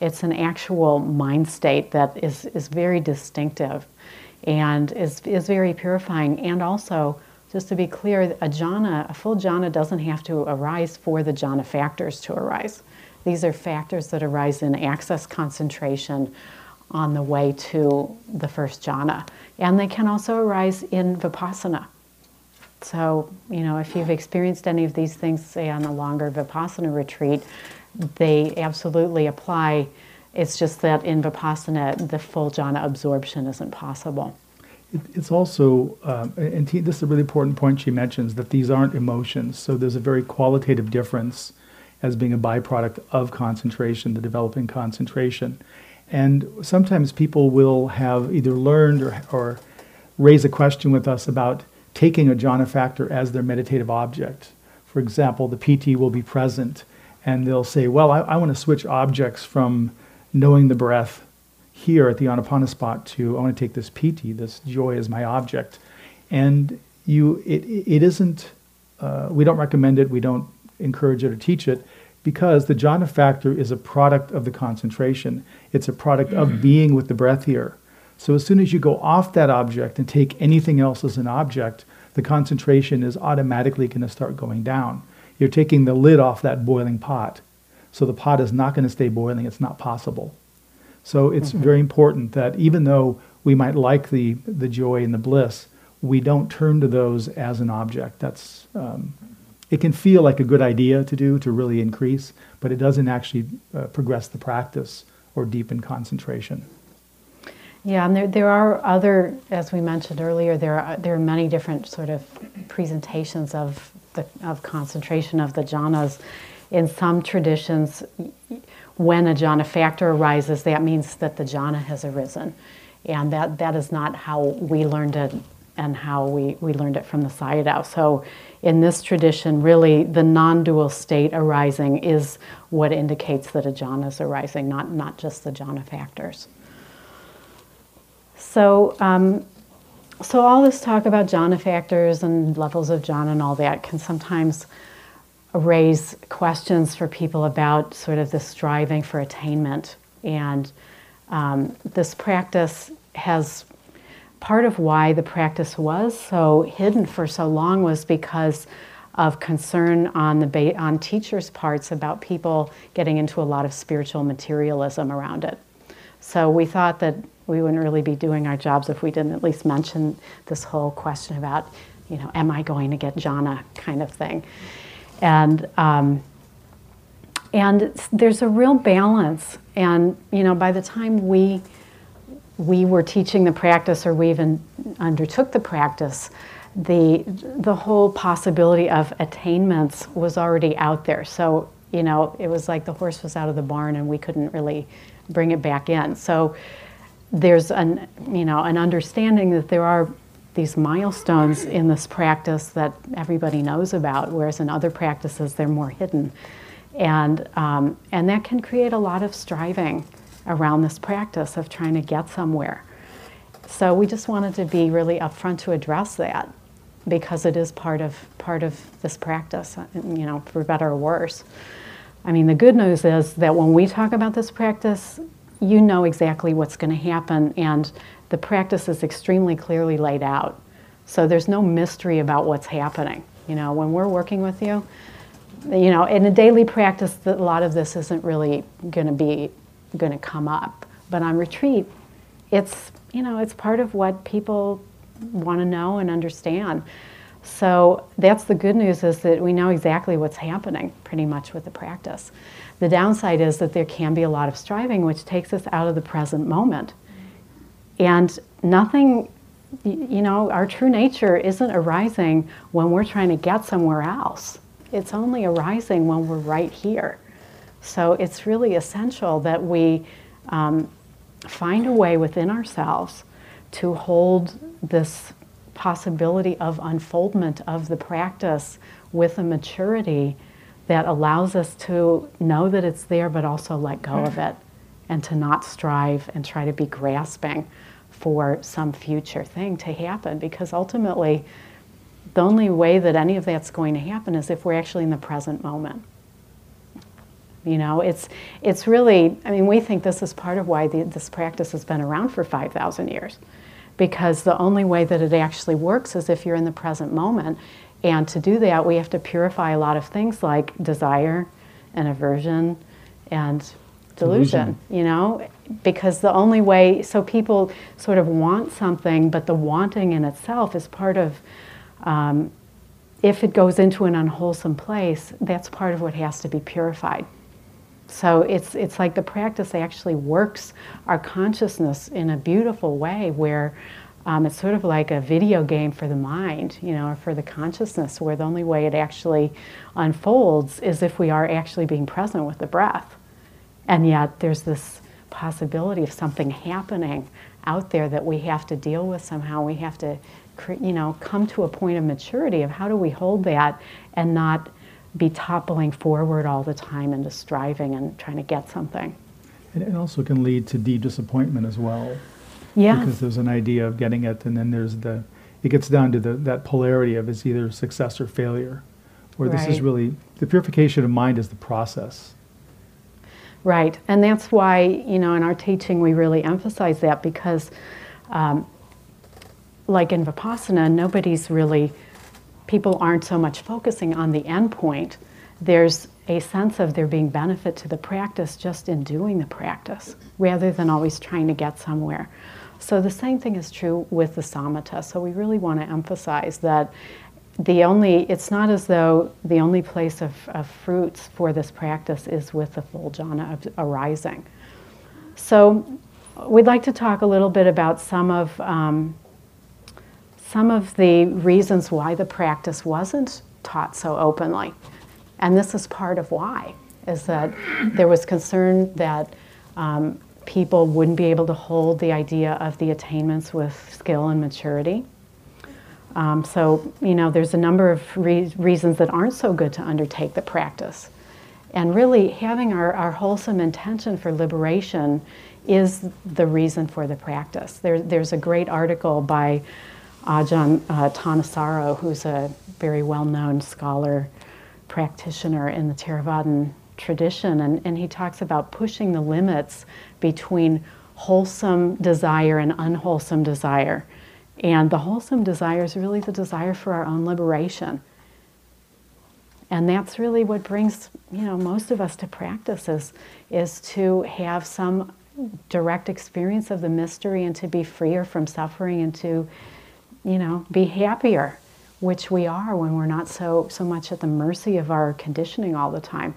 S1: It's an actual mind state that is, is very distinctive and is, is very purifying and also just to be clear, a jhana, a full jhana doesn't have to arise for the jhana factors to arise. These are factors that arise in access concentration on the way to the first jhana. And they can also arise in vipassana. So, you know, if you've experienced any of these things, say on a longer vipassana retreat, they absolutely apply. It's just that in vipassana, the full jhana absorption isn't possible.
S2: It's also, um, and this is a really important point she mentions, that these aren't emotions. So there's a very qualitative difference as being a byproduct of concentration, the developing concentration. And sometimes people will have either learned or, or raise a question with us about taking a jhana factor as their meditative object. For example, the piti will be present and they'll say, Well, I, I want to switch objects from knowing the breath here at the Anapana spot to I want to take this piti, this joy as my object. And you, it, it isn't, uh, we don't recommend it, we don't encourage it or teach it because the jhana factor is a product of the concentration. It's a product of being with the breath here. So as soon as you go off that object and take anything else as an object, the concentration is automatically going to start going down. You're taking the lid off that boiling pot. So the pot is not going to stay boiling. It's not possible. So it's mm-hmm. very important that even though we might like the, the joy and the bliss, we don't turn to those as an object. That's, um, it can feel like a good idea to do to really increase, but it doesn't actually uh, progress the practice or deepen concentration.
S1: Yeah, and there, there are other, as we mentioned earlier, there are, there are many different sort of presentations of, the, of concentration of the jhanas. In some traditions, when a jhana factor arises, that means that the jhana has arisen. And that, that is not how we learned it and how we, we learned it from the Sayadaw. So in this tradition, really the non-dual state arising is what indicates that a jhana is arising, not, not just the jhana factors. So, um, so all this talk about jhana factors and levels of jhana and all that can sometimes raise questions for people about sort of the striving for attainment. And um, this practice has part of why the practice was so hidden for so long was because of concern on the ba- on teachers' parts about people getting into a lot of spiritual materialism around it. So we thought that we wouldn't really be doing our jobs if we didn't at least mention this whole question about, you know, am I going to get jhana kind of thing. And, um, and there's a real balance. And, you know, by the time we, we were teaching the practice or we even undertook the practice, the, the whole possibility of attainments was already out there. So, you know, it was like the horse was out of the barn and we couldn't really bring it back in. So there's an, you know, an understanding that there are these milestones in this practice that everybody knows about, whereas in other practices they're more hidden. And, um, and that can create a lot of striving around this practice of trying to get somewhere. So we just wanted to be really upfront to address that because it is part of, part of this practice, you know, for better or worse. I mean, the good news is that when we talk about this practice, you know exactly what's going to happen, and the practice is extremely clearly laid out. So there's no mystery about what's happening. You know, when we're working with you, you know, in a daily practice, a lot of this isn't really going to be going to come up. But on retreat, it's you know, it's part of what people want to know and understand. So that's the good news is that we know exactly what's happening pretty much with the practice. The downside is that there can be a lot of striving, which takes us out of the present moment. And nothing, you know, our true nature isn't arising when we're trying to get somewhere else. It's only arising when we're right here. So it's really essential that we um, find a way within ourselves to hold this possibility of unfoldment of the practice with a maturity that allows us to know that it's there but also let go of it and to not strive and try to be grasping for some future thing to happen. Because ultimately the only way that any of that's going to happen is if we're actually in the present moment you know it's it's really i mean we think this is part of why the, this practice has been around for 5000 years because the only way that it actually works is if you're in the present moment. And to do that, we have to purify a lot of things like desire and aversion and delusion,
S2: Delusion.
S1: you know? Because the only way, so people sort of want something, but the wanting in itself is part of, um, if it goes into an unwholesome place, that's part of what has to be purified. So it's, it's like the practice actually works our consciousness in a beautiful way where um, it's sort of like a video game for the mind, you know, or for the consciousness, where the only way it actually unfolds is if we are actually being present with the breath. And yet there's this possibility of something happening out there that we have to deal with somehow. We have to, you know, come to a point of maturity of how do we hold that and not be toppling forward all the time into striving and trying to get something.
S2: And it also can lead to deep disappointment as well.
S1: Yeah.
S2: Because there's an idea of getting it, and then there's the, it gets down to the, that polarity of it's either success or failure. Where this is really, the purification of mind is the process.
S1: Right, and that's why, you know, in our teaching we really emphasize that because, um, like in Vipassana, nobody's really, people aren't so much focusing on the end point. There's a sense of there being benefit to the practice just in doing the practice rather than always trying to get somewhere. So the same thing is true with the samatha. So we really want to emphasize that the only it's not as though the only place of, of fruits for this practice is with the full jhana of arising. So we'd like to talk a little bit about some of um, some of the reasons why the practice wasn't taught so openly. And this is part of why, is that there was concern that um, people wouldn't be able to hold the idea of the attainments with skill and maturity. Um, so, you know, there's a number of re- reasons that aren't so good to undertake the practice. And really, having our, our wholesome intention for liberation is the reason for the practice. There, there's a great article by Ajahn uh, Thanissaro, who's a very well known scholar practitioner in the Theravadan tradition, and, and he talks about pushing the limits between wholesome desire and unwholesome desire. And the wholesome desire is really the desire for our own liberation. And that's really what brings, you know, most of us to practice is, is to have some direct experience of the mystery and to be freer from suffering and to, you know, be happier, which we are when we're not so, so much at the mercy of our conditioning all the time.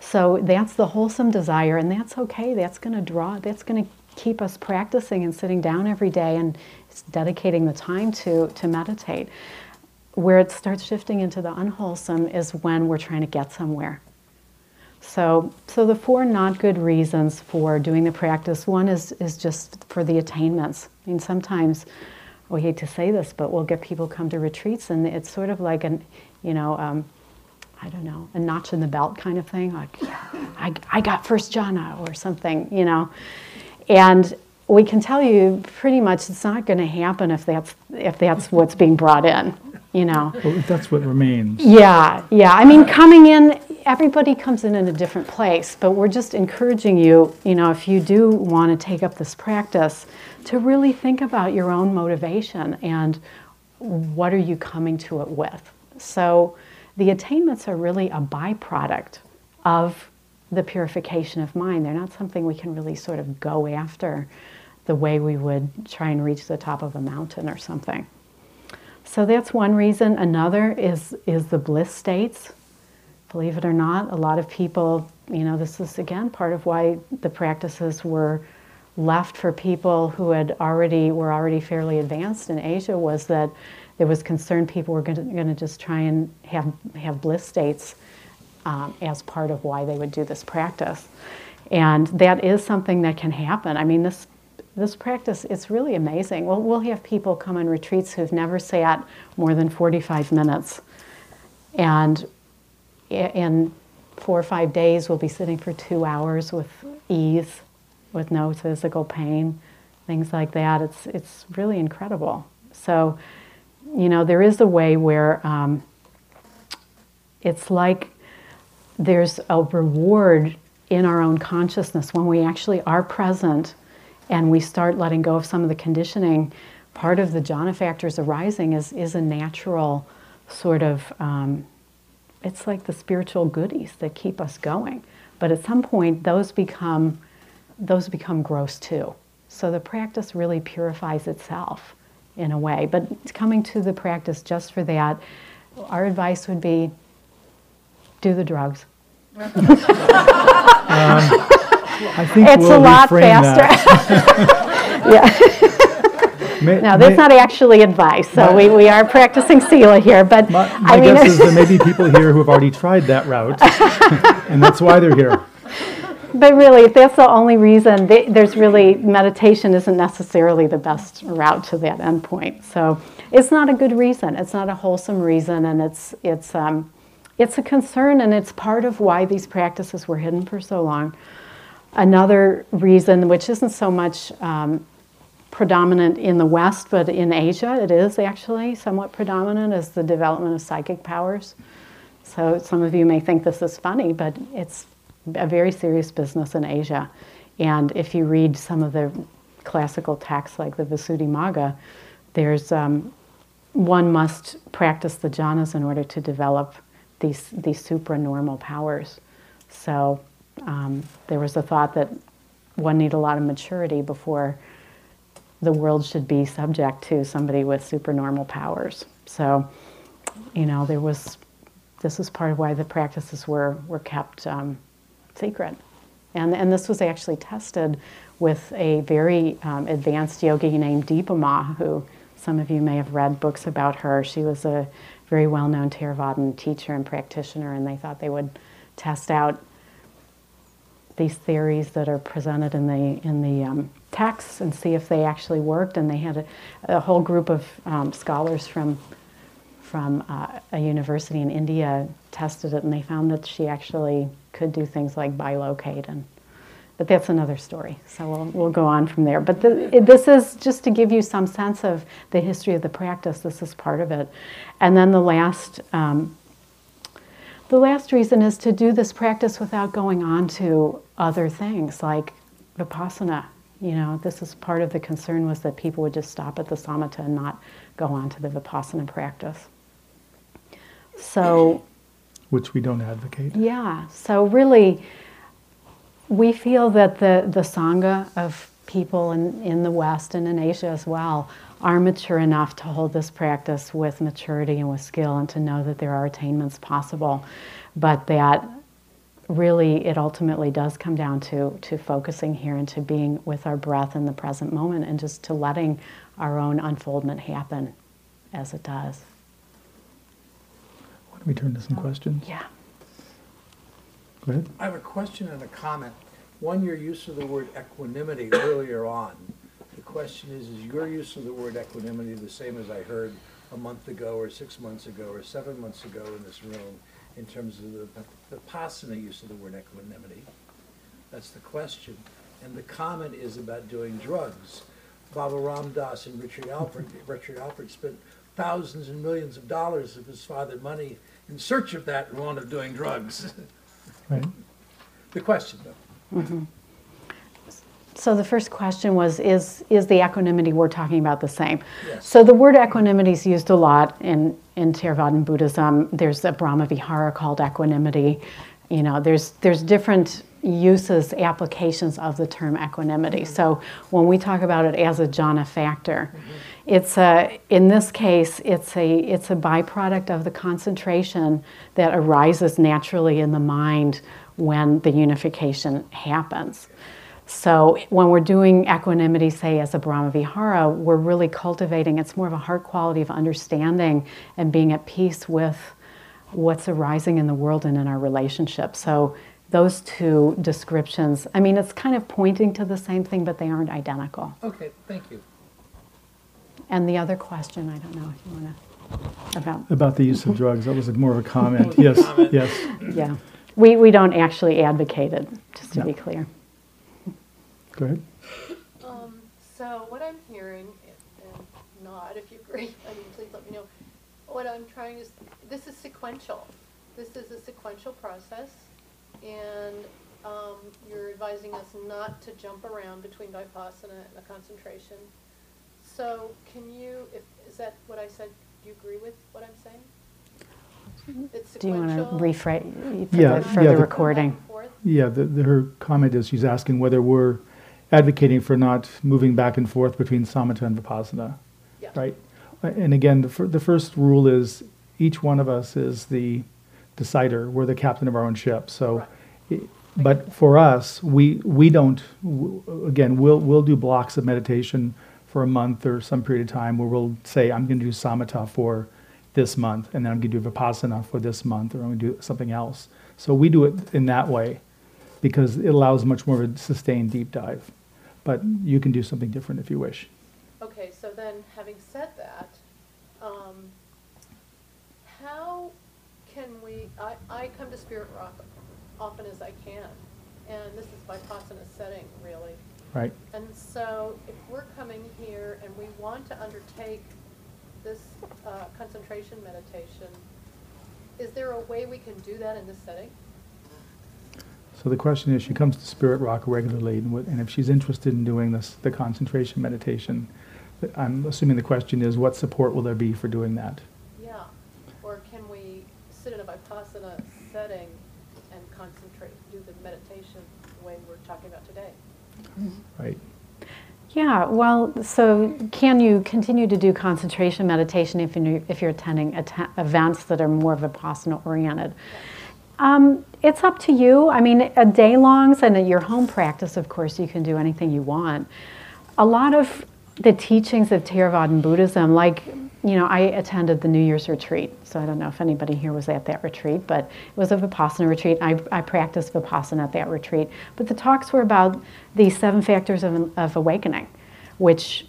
S1: So that's the wholesome desire, and that's okay. That's going to draw, that's going to keep us practicing and sitting down every day and dedicating the time to, to meditate. Where it starts shifting into the unwholesome is when we're trying to get somewhere. So, so the four not good reasons for doing the practice one is, is just for the attainments. I mean, sometimes we hate to say this, but we'll get people come to retreats and it's sort of like an, you know, um, I don't know, a notch in the belt kind of thing. Like, yeah, I, I got first jhana or something, you know. And we can tell you pretty much it's not going to happen if that's if that's what's being brought in, you know.
S2: Well, that's what remains.
S1: Yeah, yeah. I mean, coming in, everybody comes in in a different place, but we're just encouraging you, you know, if you do want to take up this practice, to really think about your own motivation and what are you coming to it with. So the attainments are really a byproduct of the purification of mind. They're not something we can really sort of go after the way we would try and reach the top of a mountain or something. So that's one reason. Another is is the bliss states. Believe it or not, a lot of people, you know, this is again part of why the practices were left for people who had already were already fairly advanced in Asia was that there was concern people were going to just try and have have bliss states um, as part of why they would do this practice, and that is something that can happen. I mean, this this practice it's really amazing. We'll we'll have people come on retreats who've never sat more than forty five minutes, and in four or five days we'll be sitting for two hours with ease, with no physical pain, things like that. It's it's really incredible. So you know, there is a way where um, it's like there's a reward in our own consciousness when we actually are present and we start letting go of some of the conditioning, part of the jhana factors arising is, is a natural sort of, um, it's like the spiritual goodies that keep us going. But at some point, those become, those become gross too. So the practice really purifies itself in a way. But coming to the practice just for that, our advice would be do the drugs.
S2: I think
S1: It's
S2: we'll
S1: a lot faster. yeah.
S2: May-
S1: No,
S2: may-
S1: that's not actually advice. So we, we are practicing Sila here. But
S2: My,
S1: I mean,
S2: guess is there may be people here who have already tried that route, and that's why they're here.
S1: but really, if that's the only reason, they, there's really meditation isn't necessarily the best route to that endpoint. So it's not a good reason. It's not a wholesome reason, and it's it's um, it's a concern, and it's part of why these practices were hidden for so long. Another reason, which isn't so much um, predominant in the West, but in Asia, it is actually somewhat predominant, is the development of psychic powers. So some of you may think this is funny, but it's a very serious business in Asia. And if you read some of the classical texts like the Visuddhimagga, there's um, one must practice the jhanas in order to develop these these supranormal powers. So um, there was a thought that one need a lot of maturity before the world should be subject to somebody with supernormal powers. So, you know, there was, this is part of why the practices were, were kept um, secret. And, and this was actually tested with a very um, advanced yogi named Dipa Ma, who some of you may have read books about her. She was a very well known Theravadan teacher and practitioner, and they thought they would test out these theories that are presented in the in the um, texts and see if they actually worked. And they had a, a whole group of um, scholars from from uh, a university in India tested it, and they found that she actually could do things like bilocate. And but that's another story. So we'll we'll go on from there. But the, it, this is just to give you some sense of the history of the practice. This is part of it, and then the last. Um, the last reason is to do this practice without going on to other things like vipassana. You know, this is part of the concern was that people would just stop at the samatha and not go on to the vipassana practice. So,
S2: Which we don't advocate.
S1: yeah, so really, we feel that the, the Sangha of people in, in the West and in Asia as well are mature enough to hold this practice with maturity and with skill and to know that there are attainments possible, but that really it ultimately does come down to, to focusing here and to being with our breath in the present moment and just to letting our own unfoldment happen as it does.
S2: Why don't we turn to some questions?
S1: Yeah.
S2: Go ahead.
S6: I have a question and a comment. One, your use of the word equanimity earlier on. The question is, is your use of the word equanimity the same as I heard a month ago or six months ago or seven months ago in this room in terms of the the Vipassana use of the word equanimity? That's the question. And the comment is about doing drugs. Baba Ram Dass and Richard Alpert, Richard Alpert spent thousands and millions of dollars of his father's money in search of that want of doing drugs.
S2: Right.
S6: The question, though. Mm-hmm.
S1: So the first question was, is, is the equanimity we're talking about the same?
S6: Yes.
S1: So the word equanimity is used a lot in, in Theravadan Buddhism. There's a Brahma Vihara called equanimity. You know, there's, there's different uses, applications of the term equanimity. Mm-hmm. So when we talk about it as a jhana factor, mm-hmm. it's a, in this case, it's a, it's a byproduct of the concentration that arises naturally in the mind when the unification happens. So when we're doing equanimity, say as a Brahma Vihara, we're really cultivating, it's more of a heart quality of understanding and being at peace with what's arising in the world and in our relationship. So those two descriptions, I mean, it's kind of pointing to the same thing, but they aren't identical.
S6: Okay, thank you.
S1: And the other question, I don't know if you want to, about,
S2: About the use of drugs, that was more of a comment. Yes, yes.
S1: yeah. We, we don't actually advocate it, just to
S2: No.
S1: be clear.
S2: Go ahead.
S3: Um, so what I'm hearing, and and nod if you agree, I mean, please let me know. What I'm trying is, this is sequential. This is a sequential process, and um, you're advising us not to jump around between Vipassana and the concentration. So can you, if, is that what I said? Do you agree with what I'm saying? It's
S1: Do you want to
S3: sequential,
S1: rephrase for
S2: Yeah,
S1: the, for
S2: yeah,
S1: the
S2: the-
S1: recording?
S3: back and forth?
S2: Yeah, the, the, her comment is she's asking whether we're advocating for not moving back and forth between samatha and vipassana,
S3: Yeah.
S2: right? And again, the, fir- the first rule is each one of us is the decider. We're the captain of our own ship. So, i- but for us, we we don't. w- Again, we'll we'll do blocks of meditation for a month or some period of time where we'll say, I'm going to do samatha for this month, and then I'm going to do vipassana for this month, or I'm going to do something else. So we do it in that way because it allows much more of a sustained deep dive. But you can do something different if you wish.
S3: Okay, so then, having said that, um, how can we, I, I come to Spirit Rock often as I can, and this is by Vipassana setting, really.
S2: Right.
S3: And so, if we're coming here and we want to undertake this uh, concentration meditation, is there a way we can do that in this setting?
S2: So the question is, she comes to Spirit Rock regularly, and, what, and if she's interested in doing this, the concentration meditation, I'm assuming the question is, what support will there be for doing that?
S3: Yeah. Or can we sit in a Vipassana setting and concentrate, do the meditation the way we're talking about today?
S2: Right.
S1: Yeah, well, so can you continue to do concentration meditation if you're, if you're attending atten- events that are more Vipassana oriented? Um, it's up to you. I mean, a day longs and your home practice, of course, you can do anything you want. A lot of the teachings of Theravadan Buddhism, like, you know, I attended the New Year's retreat, so I don't know if anybody here was at that retreat, but it was a Vipassana retreat. I, I practiced Vipassana at that retreat. But the talks were about the seven factors of, of awakening, which,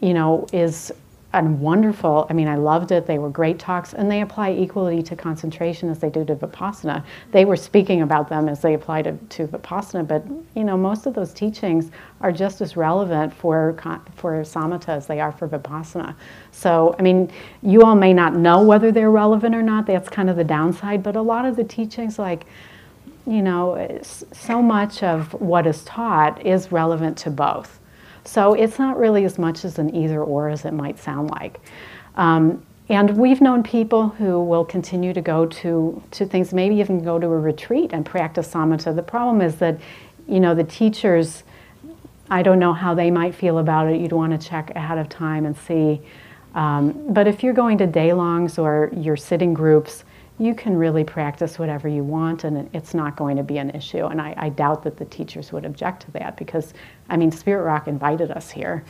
S1: you know, is a wonderful, I mean, I loved it. They were great talks, and they apply equally to concentration as they do to Vipassana. They were speaking about them as they apply to, to Vipassana, but, you know, most of those teachings are just as relevant for, for Samatha as they are for Vipassana. So, I mean, you all may not know whether they're relevant or not. That's kind of the downside, but a lot of the teachings, like, you know, so much of what is taught is relevant to both. So it's not really as much as an either or as it might sound like. Um, and we've known people who will continue to go to, to things, maybe even go to a retreat and practice samatha. The problem is that, you know, the teachers, I don't know how they might feel about it. You'd want to check ahead of time and see. Um, but if you're going to day longs or you're sitting groups, you can really practice whatever you want and it's not going to be an issue. And I, I doubt that the teachers would object to that because, I mean, Spirit Rock invited us here,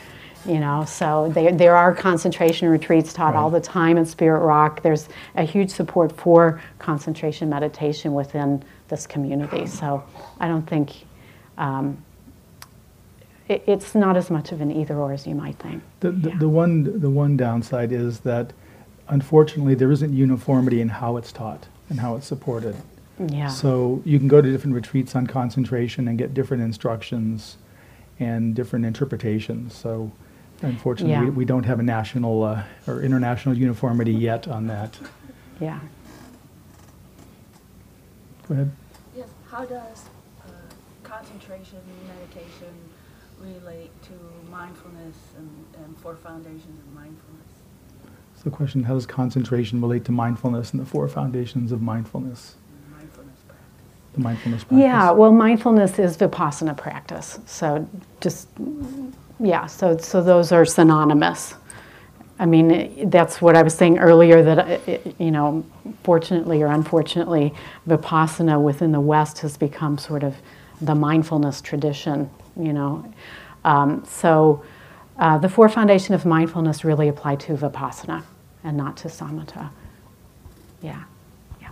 S1: you know, so they, there are concentration retreats taught all the time in Spirit Rock. There's a huge support for concentration meditation within this community. So I don't think um, it, it's not as much of an either or as you might think.
S2: The, the,
S1: Yeah.
S2: the one the one downside is that unfortunately there isn't uniformity in how it's taught and how it's supported.
S1: Yeah.
S2: So you can go to different retreats on concentration and get different instructions and different interpretations. So unfortunately,
S1: Yeah.
S2: we, we don't have a national uh, or international uniformity yet on that.
S1: yeah.
S2: Go ahead.
S7: Yes, how does uh, concentration meditation relate to mindfulness and, and four foundations of mindfulness?
S2: So the question, how does concentration relate to mindfulness and the four foundations of mindfulness, the mindfulness practice?
S1: Yeah, well, mindfulness is vipassana practice. So just, yeah, so, so those are synonymous. I mean, that's what I was saying earlier that, you know, fortunately or unfortunately, vipassana within the West has become sort of the mindfulness tradition, you know. Um, so uh, the four foundation of mindfulness really apply to vipassana and not to samatha. Yeah, yeah.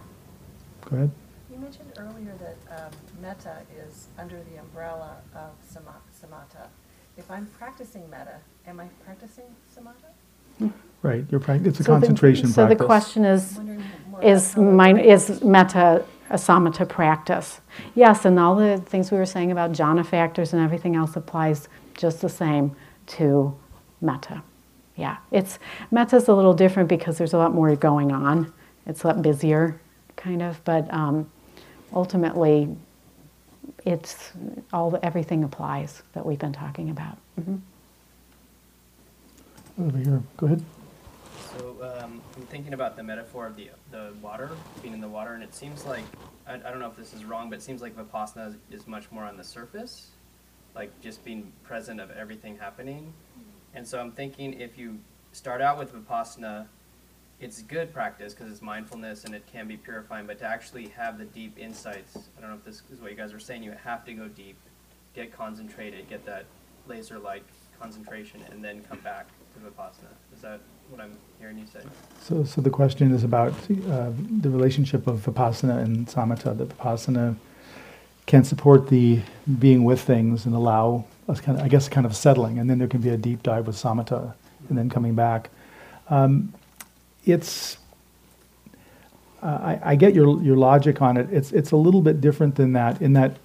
S2: Go ahead.
S8: You mentioned earlier that um, metta is under the umbrella of sama- samatha. If I'm practicing metta, am I practicing samatha?
S2: Right, your practice, it's a
S1: So the-
S2: concentration
S1: So
S2: practice.
S1: the question is,
S8: I'm wondering more about
S1: is
S8: how that
S1: is metta a samatha practice? Yes, and all the things we were saying about jhana factors and everything else applies just the same to metta. Yeah, it's metta's a little different because there's a lot more going on. It's a lot busier, kind of, but um, ultimately, it's all everything applies that we've been talking about. Mhm.
S2: Over here, go ahead.
S9: So um, I'm thinking about the metaphor of the the water being in the water, and it seems like I, I don't know if this is wrong, but it seems like vipassana is, is much more on the surface, like just being present of everything happening. And so I'm thinking if you start out with vipassana, it's good practice because it's mindfulness and it can be purifying. But to actually have the deep insights, I don't know if this is what you guys were saying. You have to go deep, get concentrated, get that laser-like concentration, and then come back to vipassana. Is that what I'm hearing you say?
S2: So, so the question is about uh, the relationship of vipassana and samatha. That vipassana can support the being with things and allow us kind of, I guess, kind of settling, and then there can be a deep dive with samatha, and then coming back. Um, it's uh, I, I get your your logic on it. It's it's a little bit different than that. In that,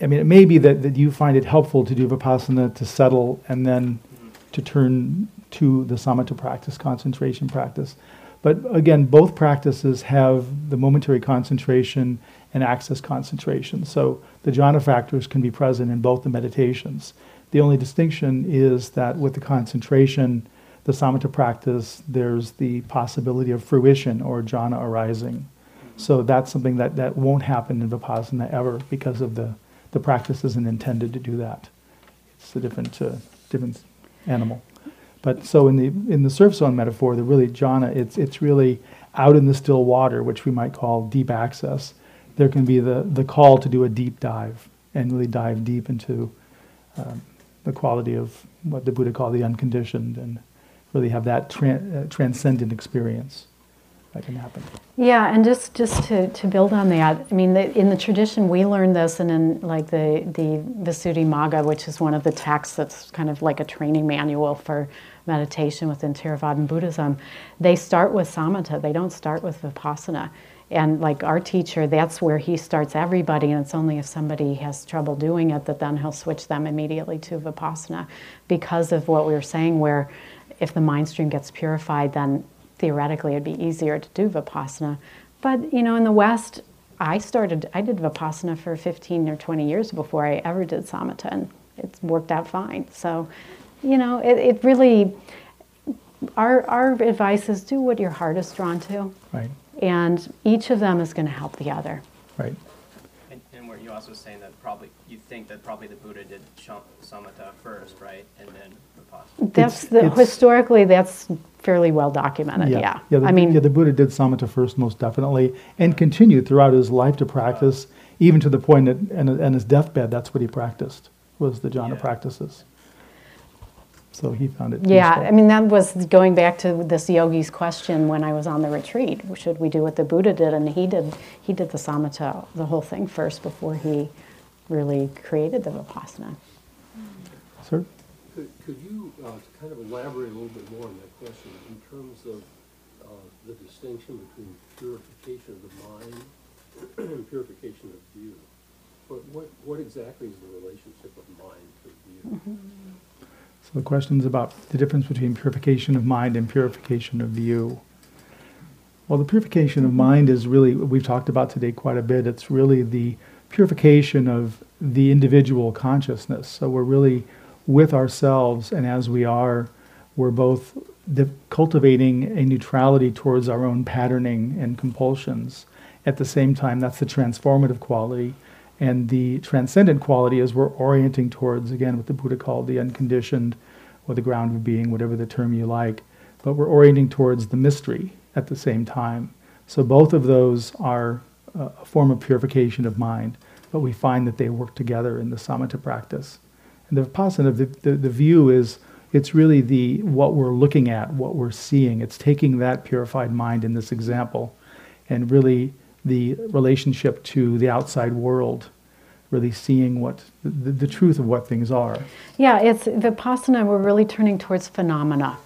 S2: I mean, it may be that, that you find it helpful to do vipassana to settle and then to turn to the samatha practice, concentration practice. But again, both practices have the momentary concentration and access concentration. So the jhana factors can be present in both the meditations. The only distinction is that with the concentration, the samatha practice, there's the possibility of fruition or jhana arising. So that's something that, that won't happen in vipassana ever because of the, the practice isn't intended to do that. It's a different, uh, different animal. But so in the in the surf zone metaphor, the really jhana, it's it's really out in the still water, which we might call deep access. There can be the the call to do a deep dive and really dive deep into um, the quality of what the Buddha called the unconditioned, and really have that uh, transcendent experience that can happen.
S1: Yeah, and just, just to, to build on that, I mean, the, in the tradition, we learned this, and in like the, the Visuddhimagga, which is one of the texts that's kind of like a training manual for meditation within Theravadan Buddhism, they start with samatha, they don't start with vipassana. And like our teacher, that's where he starts everybody, and it's only if somebody has trouble doing it that then he'll switch them immediately to vipassana because of what we were saying, where if the mind stream gets purified, then theoretically it'd be easier to do vipassana. But you know, in the West, I started, I did vipassana for 15 or 20 years before I ever did samatha, and it's worked out fine. So, you know, it, it really, our, our advice is do what your heart is drawn to,
S2: Right,
S1: and each of them is going to help the other.
S2: right.
S9: And, and were you also saying that probably, you think that probably the Buddha did samatha first, right? And then vipassana?
S1: That's
S2: It's-
S1: the,
S2: it's-
S1: historically, that's fairly well documented, yeah.
S2: Yeah, the,
S1: I mean,
S2: yeah, the Buddha did samatha first, most definitely, and continued throughout his life to practice, even to the point that, and, and his deathbed, that's what he practiced, was the jhana
S9: Yeah.
S2: practices. So he found it
S1: Yeah,
S2: useful.
S1: I mean, that was going back to this yogi's question when I was on the retreat. Should we do what the Buddha did? And he did, he did the samatha, the whole thing first before he really created the vipassana.
S2: Sir?
S10: Could, could you uh, kind of elaborate a little bit more on that question in terms of uh, the distinction between purification of the mind and purification of view? What, what, what exactly is the relationship of mind to view?
S2: So the question's about the difference between purification of mind and purification of view. Well, the purification of mind is really, we've talked about today quite a bit. It's really the purification of the individual consciousness. So we're really with ourselves, and as we are, we're both cultivating a neutrality towards our own patterning and compulsions. At the same time, that's the transformative quality. And the transcendent quality is we're orienting towards, again, what the Buddha called the unconditioned or the ground of being, whatever the term you like. But we're orienting towards the mystery at the same time. So both of those are uh, a form of purification of mind, but we find that they work together in the samatha practice. And the vipassana, the, the, the view is it's really the what we're looking at, what we're seeing. It's taking that purified mind in this example and really the relationship to the outside world, really seeing what the, the truth of what things are.
S1: Yeah, it's vipassana, we're really turning towards phenomena,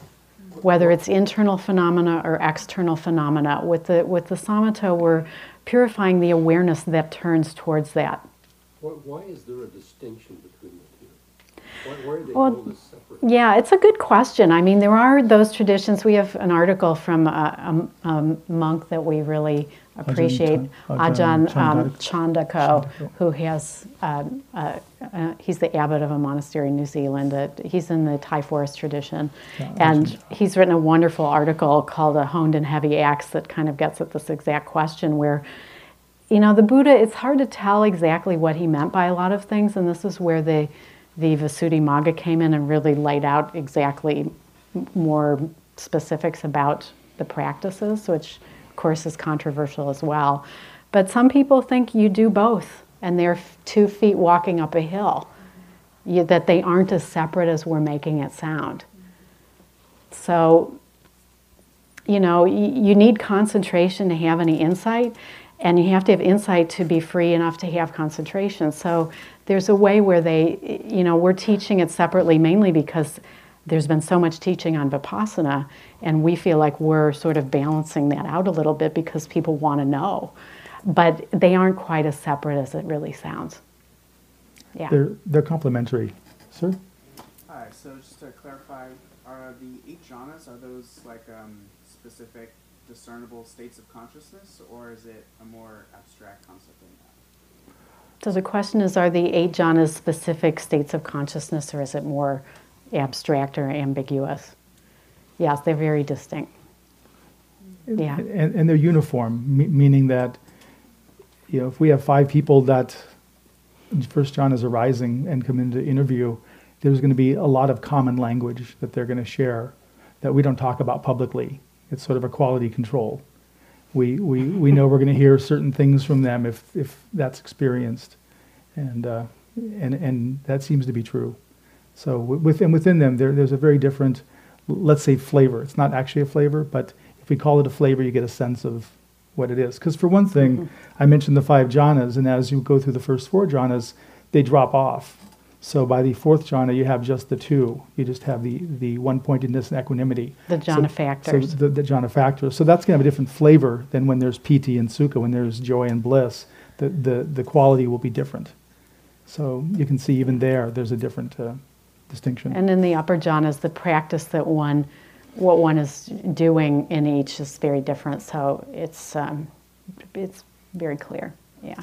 S1: whether it's internal phenomena or external phenomena. With the, with the samatha, we're purifying the awareness that turns towards that.
S10: Why, why is there a distinction between the two? Why, why are they
S1: Well,
S10: separate?
S1: Yeah, it's a good question. I mean, there are those traditions. We have an article from a, a, a monk that we really appreciate,
S2: Ajahn
S1: Ajahn um, Chandako,
S2: Chandako.
S1: who has, uh, uh, uh, he's the abbot of a monastery in New Zealand. Uh, he's in the Thai forest tradition.
S2: Yeah,
S1: and
S2: Ajahn.
S1: he's written a wonderful article called A Honed and Heavy Axe that kind of gets at this exact question where you know, the Buddha, it's hard to tell exactly what he meant by a lot of things, and this is where the, the Visuddhimagga came in and really laid out exactly more specifics about the practices, which of course is controversial as well. But some people think you do both, and they're two feet walking up a hill, you, that they aren't as separate as we're making it sound. So you know, you need concentration to have any insight, and you have to have insight to be free enough to have concentration. So there's a way where they, you know, we're teaching it separately mainly because there's been so much teaching on Vipassana, and we feel like we're sort of balancing that out a little bit because people want to know. But they aren't quite as separate as it really sounds. Yeah.
S2: They're, they're complementary. Sir?
S11: Hi, so just to clarify, are the eight jhanas, are those like um, specific discernible states of consciousness, or is it a more abstract concept than that?
S1: So the question is Are the eight jhanas specific states of consciousness, or is it more abstract or ambiguous? Yes, they're very distinct. Yeah.
S2: And, and they're uniform, me- meaning that, you know, if we have five people that First jhana is arising and come into interview, there's going to be a lot of common language that they're going to share that we don't talk about publicly. It's sort of a quality control. We, we, we know we're going to hear certain things from them if, if that's experienced. And, uh, and, and that seems to be true. So within, within them, there, there's a very different, let's say, flavor. It's not actually a flavor, but if we call it a flavor, you get a sense of what it is. Because for one thing, I mentioned the five jhanas, and as you go through the first four jhanas, they drop off. So by the fourth jhana, you have just the two. You just have the, the one pointedness and equanimity.
S1: The
S2: So-
S1: jhana factors.
S2: So the, the jhana factors. So that's going to have a different flavor than when there's piti and sukha, when there's joy and bliss. The, the, the quality will be different. So you can see even there, there's a different uh, distinction.
S1: And in the upper jhanas, the practice that one, what one is doing in each is very different. So it's, um, it's very clear. Yeah.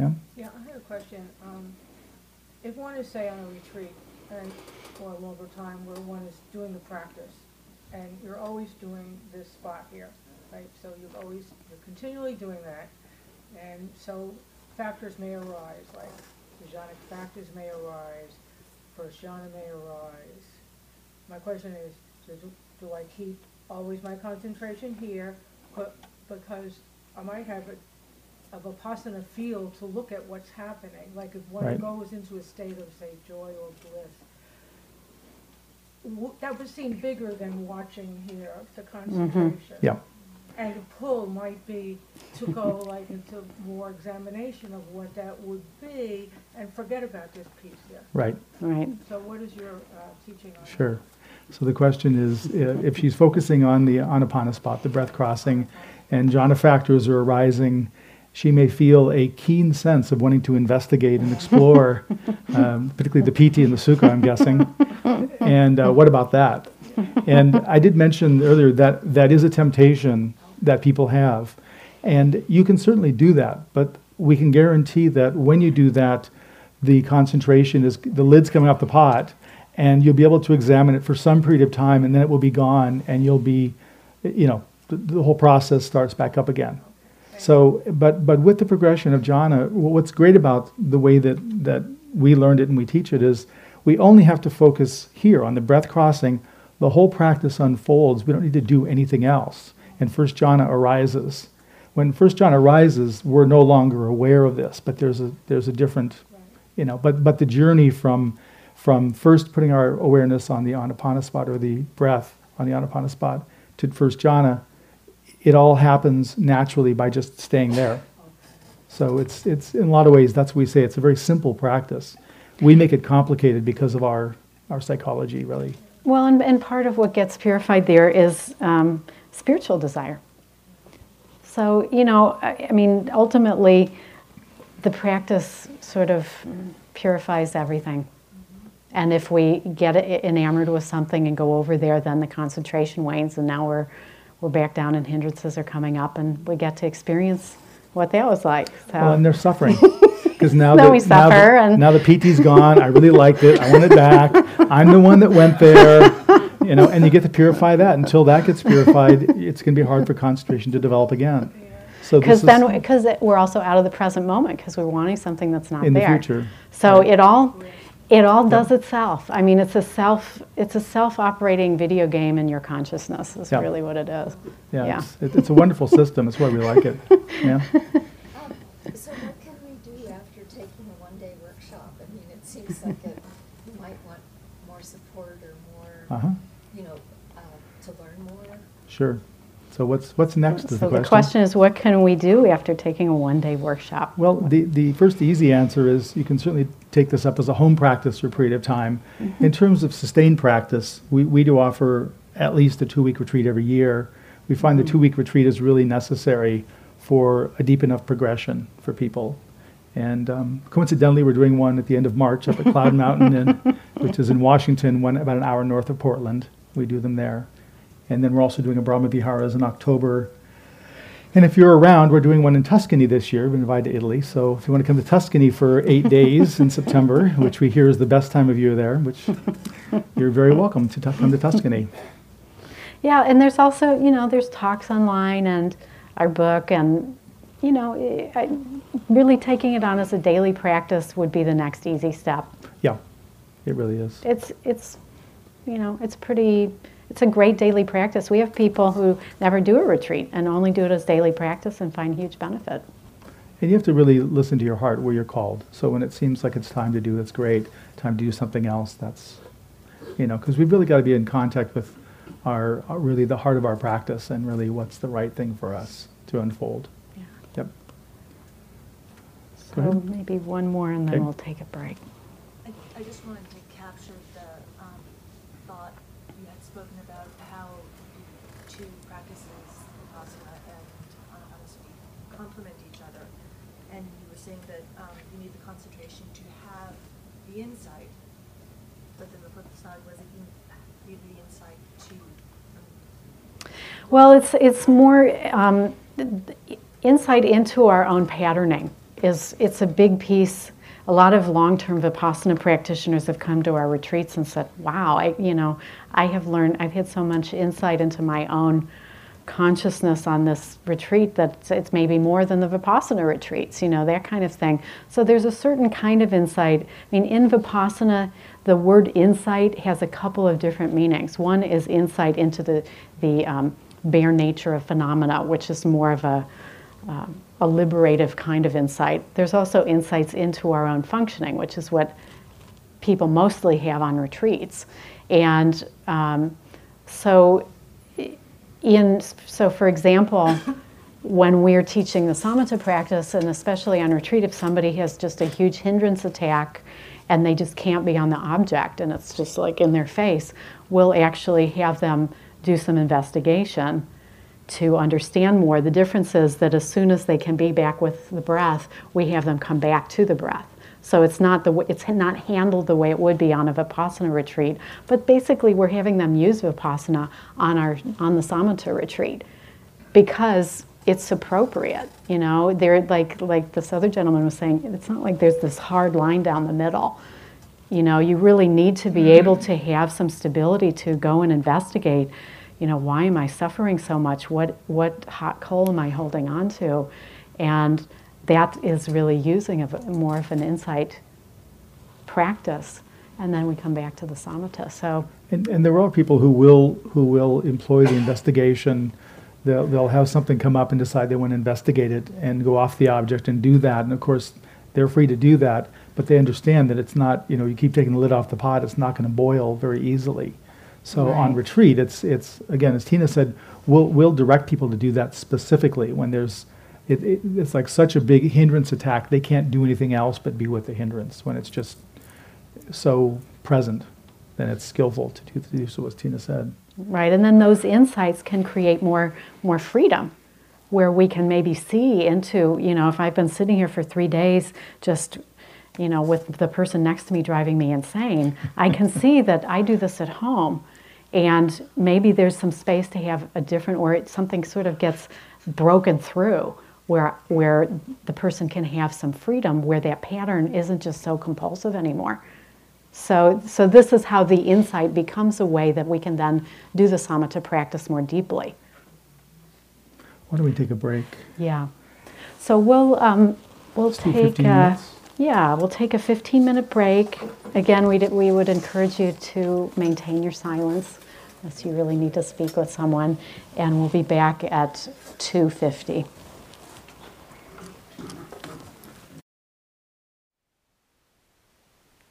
S2: yeah?
S3: Yeah, I have a question. Um, If one is, say, on a retreat and for a longer time where one is doing the practice, and you're always doing this spot here, right? So you've always, you're continually doing that, and so factors may arise, like the jhanic factors may arise, first jhana may arise. My question is, do, do I keep always my concentration here, but, because I might have a a vipassana feel to look at what's happening, like if one
S2: Right.
S3: goes into a state of, say, joy or bliss. w- That would seem bigger than watching here, the mm-hmm. concentration.
S2: Yeah.
S3: And the pull might be to go like into more examination of what that would be and forget about this piece here.
S2: Right.
S1: Right.
S3: So what is your uh, teaching on that?
S2: Sure. So the question is, uh, if she's focusing on the anapana spot, the breath crossing, and jhana factors are arising, she may feel a keen sense of wanting to investigate and explore, um, particularly the piti and the sukha, I'm guessing. And uh, what about that? And I did mention earlier that that is a temptation that people have. And you can certainly do that, but we can guarantee that when you do that, the concentration is, the lid's coming off the pot, and you'll be able to examine it for some period of time, and then it will be gone, and you'll be, you know, the, the whole process starts back up again. So, but, but with the progression of jhana, what's great about the way that, that we learned it and we teach it is we only have to focus here on the breath crossing. The whole practice unfolds. We don't need to do anything else. And first jhana arises. When first jhana arises, we're no longer aware of this, but there's a, there's a different, you know, but, but the journey from, from first putting our awareness on the anapana spot or the breath on the anapana spot to first jhana, it all happens naturally by just staying there. So it's, it's in a lot of ways, that's what we say, it's a very simple practice. We make it complicated because of our, our psychology, really.
S1: Well, and, and part of what gets purified there is um, spiritual desire. So, you know, I, I mean, ultimately, the practice sort of purifies everything. And if we get enamored with something and go over there, then the concentration wanes, and now we're we're back down, and hindrances are coming up, and we get to experience what that was like. So.
S2: Well, and they're suffering. Because now, that,
S1: we
S2: now,
S1: suffer
S2: the,
S1: and-
S2: now the piti's gone. I really liked it. I want it back. I'm the one that went there. You know, and you get to purify that. Until that gets purified, it's going to be hard for concentration to develop again. So
S1: Because then, because we're also out of the present moment, because we're wanting something that's not
S2: in the
S1: there.
S2: future.
S1: So it all, it all does itself. I mean, it's a self, it's a self-operating video game in your consciousness. Is
S2: Yeah.
S1: really what it is.
S2: Yeah,
S1: Yeah.
S2: It's, it, it's a wonderful system. That's why we like it. Yeah.
S12: Um, So what can we do after taking a one-day workshop? I mean, it seems like it, might want more support or more,
S2: Uh-huh.
S12: you know, uh, to learn more.
S2: Sure. So what's what's next
S1: So
S2: the
S1: the question is, what can we do after taking a one-day workshop?
S2: Well, the, the first easy answer is you can certainly take this up as a home practice for a period of time.
S1: Mm-hmm.
S2: In terms of sustained practice, we, we do offer at least a two week retreat every year. We find
S1: Mm-hmm.
S2: the two week retreat is really necessary for a deep enough progression for people. And um, coincidentally, we're doing one at the end of March up at Cloud Mountain, in, which is in Washington, one about an hour north of Portland. We do them there. And then we're also doing a Brahma Viharas in October and if you're around, we're doing one in Tuscany this year. We've been invited to Italy. So if you want to come to Tuscany for eight days in September, which we hear is the best time of year there, which you're very welcome to come to Tuscany.
S1: Yeah, and there's also, you know, there's talks online and our book, and you know, I- really taking it on as a daily practice would be the next easy step.
S2: Yeah, it really is.
S1: It's it's, you know, it's pretty. It's a great daily practice. We have people who never do a retreat and only do it as daily practice and find huge benefit.
S2: And you have to really listen to your heart where you're called. So when it seems like it's time to do, that's great. Time to do something else, that's, you know, because we've really got to be in contact with our, our- really the heart of our practice and really what's the right thing for us to unfold.
S1: Yeah.
S2: Yep.
S1: So maybe one more, and then
S2: Okay.
S1: we'll take a break.
S13: I, I just wanted to capture the um, thought you had spoken about how the two practices, Vipassana and Anapanasati, complement each other. And you were saying that um, you need the concentration to have the insight, but then the flip side was that you need the insight to. um,
S1: Well, it's it's more um, insight into our own patterning. Is it's a big piece. A lot of long-term vipassana practitioners have come to our retreats and said, "Wow, I you know I have learned. I've had so much insight into my own." consciousness on this retreat that it's maybe more than the vipassana retreats you know that kind of thing so there's a certain kind of insight i mean in vipassana the word insight has a couple of different meanings one is insight into the the um, bare nature of phenomena which is more of a um, a liberative kind of insight. There's also insights into our own functioning which is what people mostly have on retreats. And um, so in so for example when we're teaching the samatha practice and especially on retreat if somebody has just a huge hindrance attack and they just can't be on the object and it's just like in their face we'll actually have them do some investigation to understand more the difference is that as soon as they can be back with the breath we have them come back to the breath so it's not the it's not handled the way it would be on a vipassana retreat, but basically we're having them use vipassana on our on the samatha retreat because it's appropriate. You know, they're like like this other gentleman was saying. It's not like there's this hard line down the middle. You know, you really need to be mm-hmm. able to have some stability to go and investigate. You know, why am I suffering so much? What what hot coal am I holding on to? And that is really using of more of an insight practice, and then we come back to the samatha. So
S2: And, and there are people who will who will employ the investigation. They'll, they'll have something come up and decide they want to investigate it and go off the object and do that. And of course, they're free to do that, but they understand that it's not, you know, you keep taking the lid off the pot, it's not going to boil very easily. So on retreat, it's, it's again, as Tina said, we'll, we'll direct people to do that specifically when there's, it, it, it's like such a big hindrance attack, they can't do anything else but be with the hindrance when it's just so present, then it's skillful to do, to do so, as Tina said.
S1: right, and then those insights can create more more freedom, where we can maybe see into you know if I've been sitting here for three days just you know, with the person next to me driving me insane, I can see that I do this at home. And maybe there's some space to have a different, or it, something sort of gets broken through where, where the person can have some freedom, where that pattern isn't just so compulsive anymore. So, so this is how the insight becomes a way that we can then do the samatha practice more deeply.
S2: Why don't we take a break?
S1: Yeah. So we'll um, we'll
S2: Let's
S1: take a, yeah we'll take a 15 minute break. Again, we we would encourage you to maintain your silence unless you really need to speak with someone, and we'll be back at 2:50.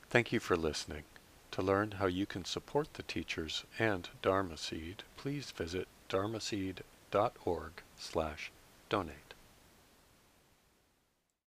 S14: Thank you for listening. To learn how you can support the teachers and Dharma Seed, please visit dharmaseed.org slash donate.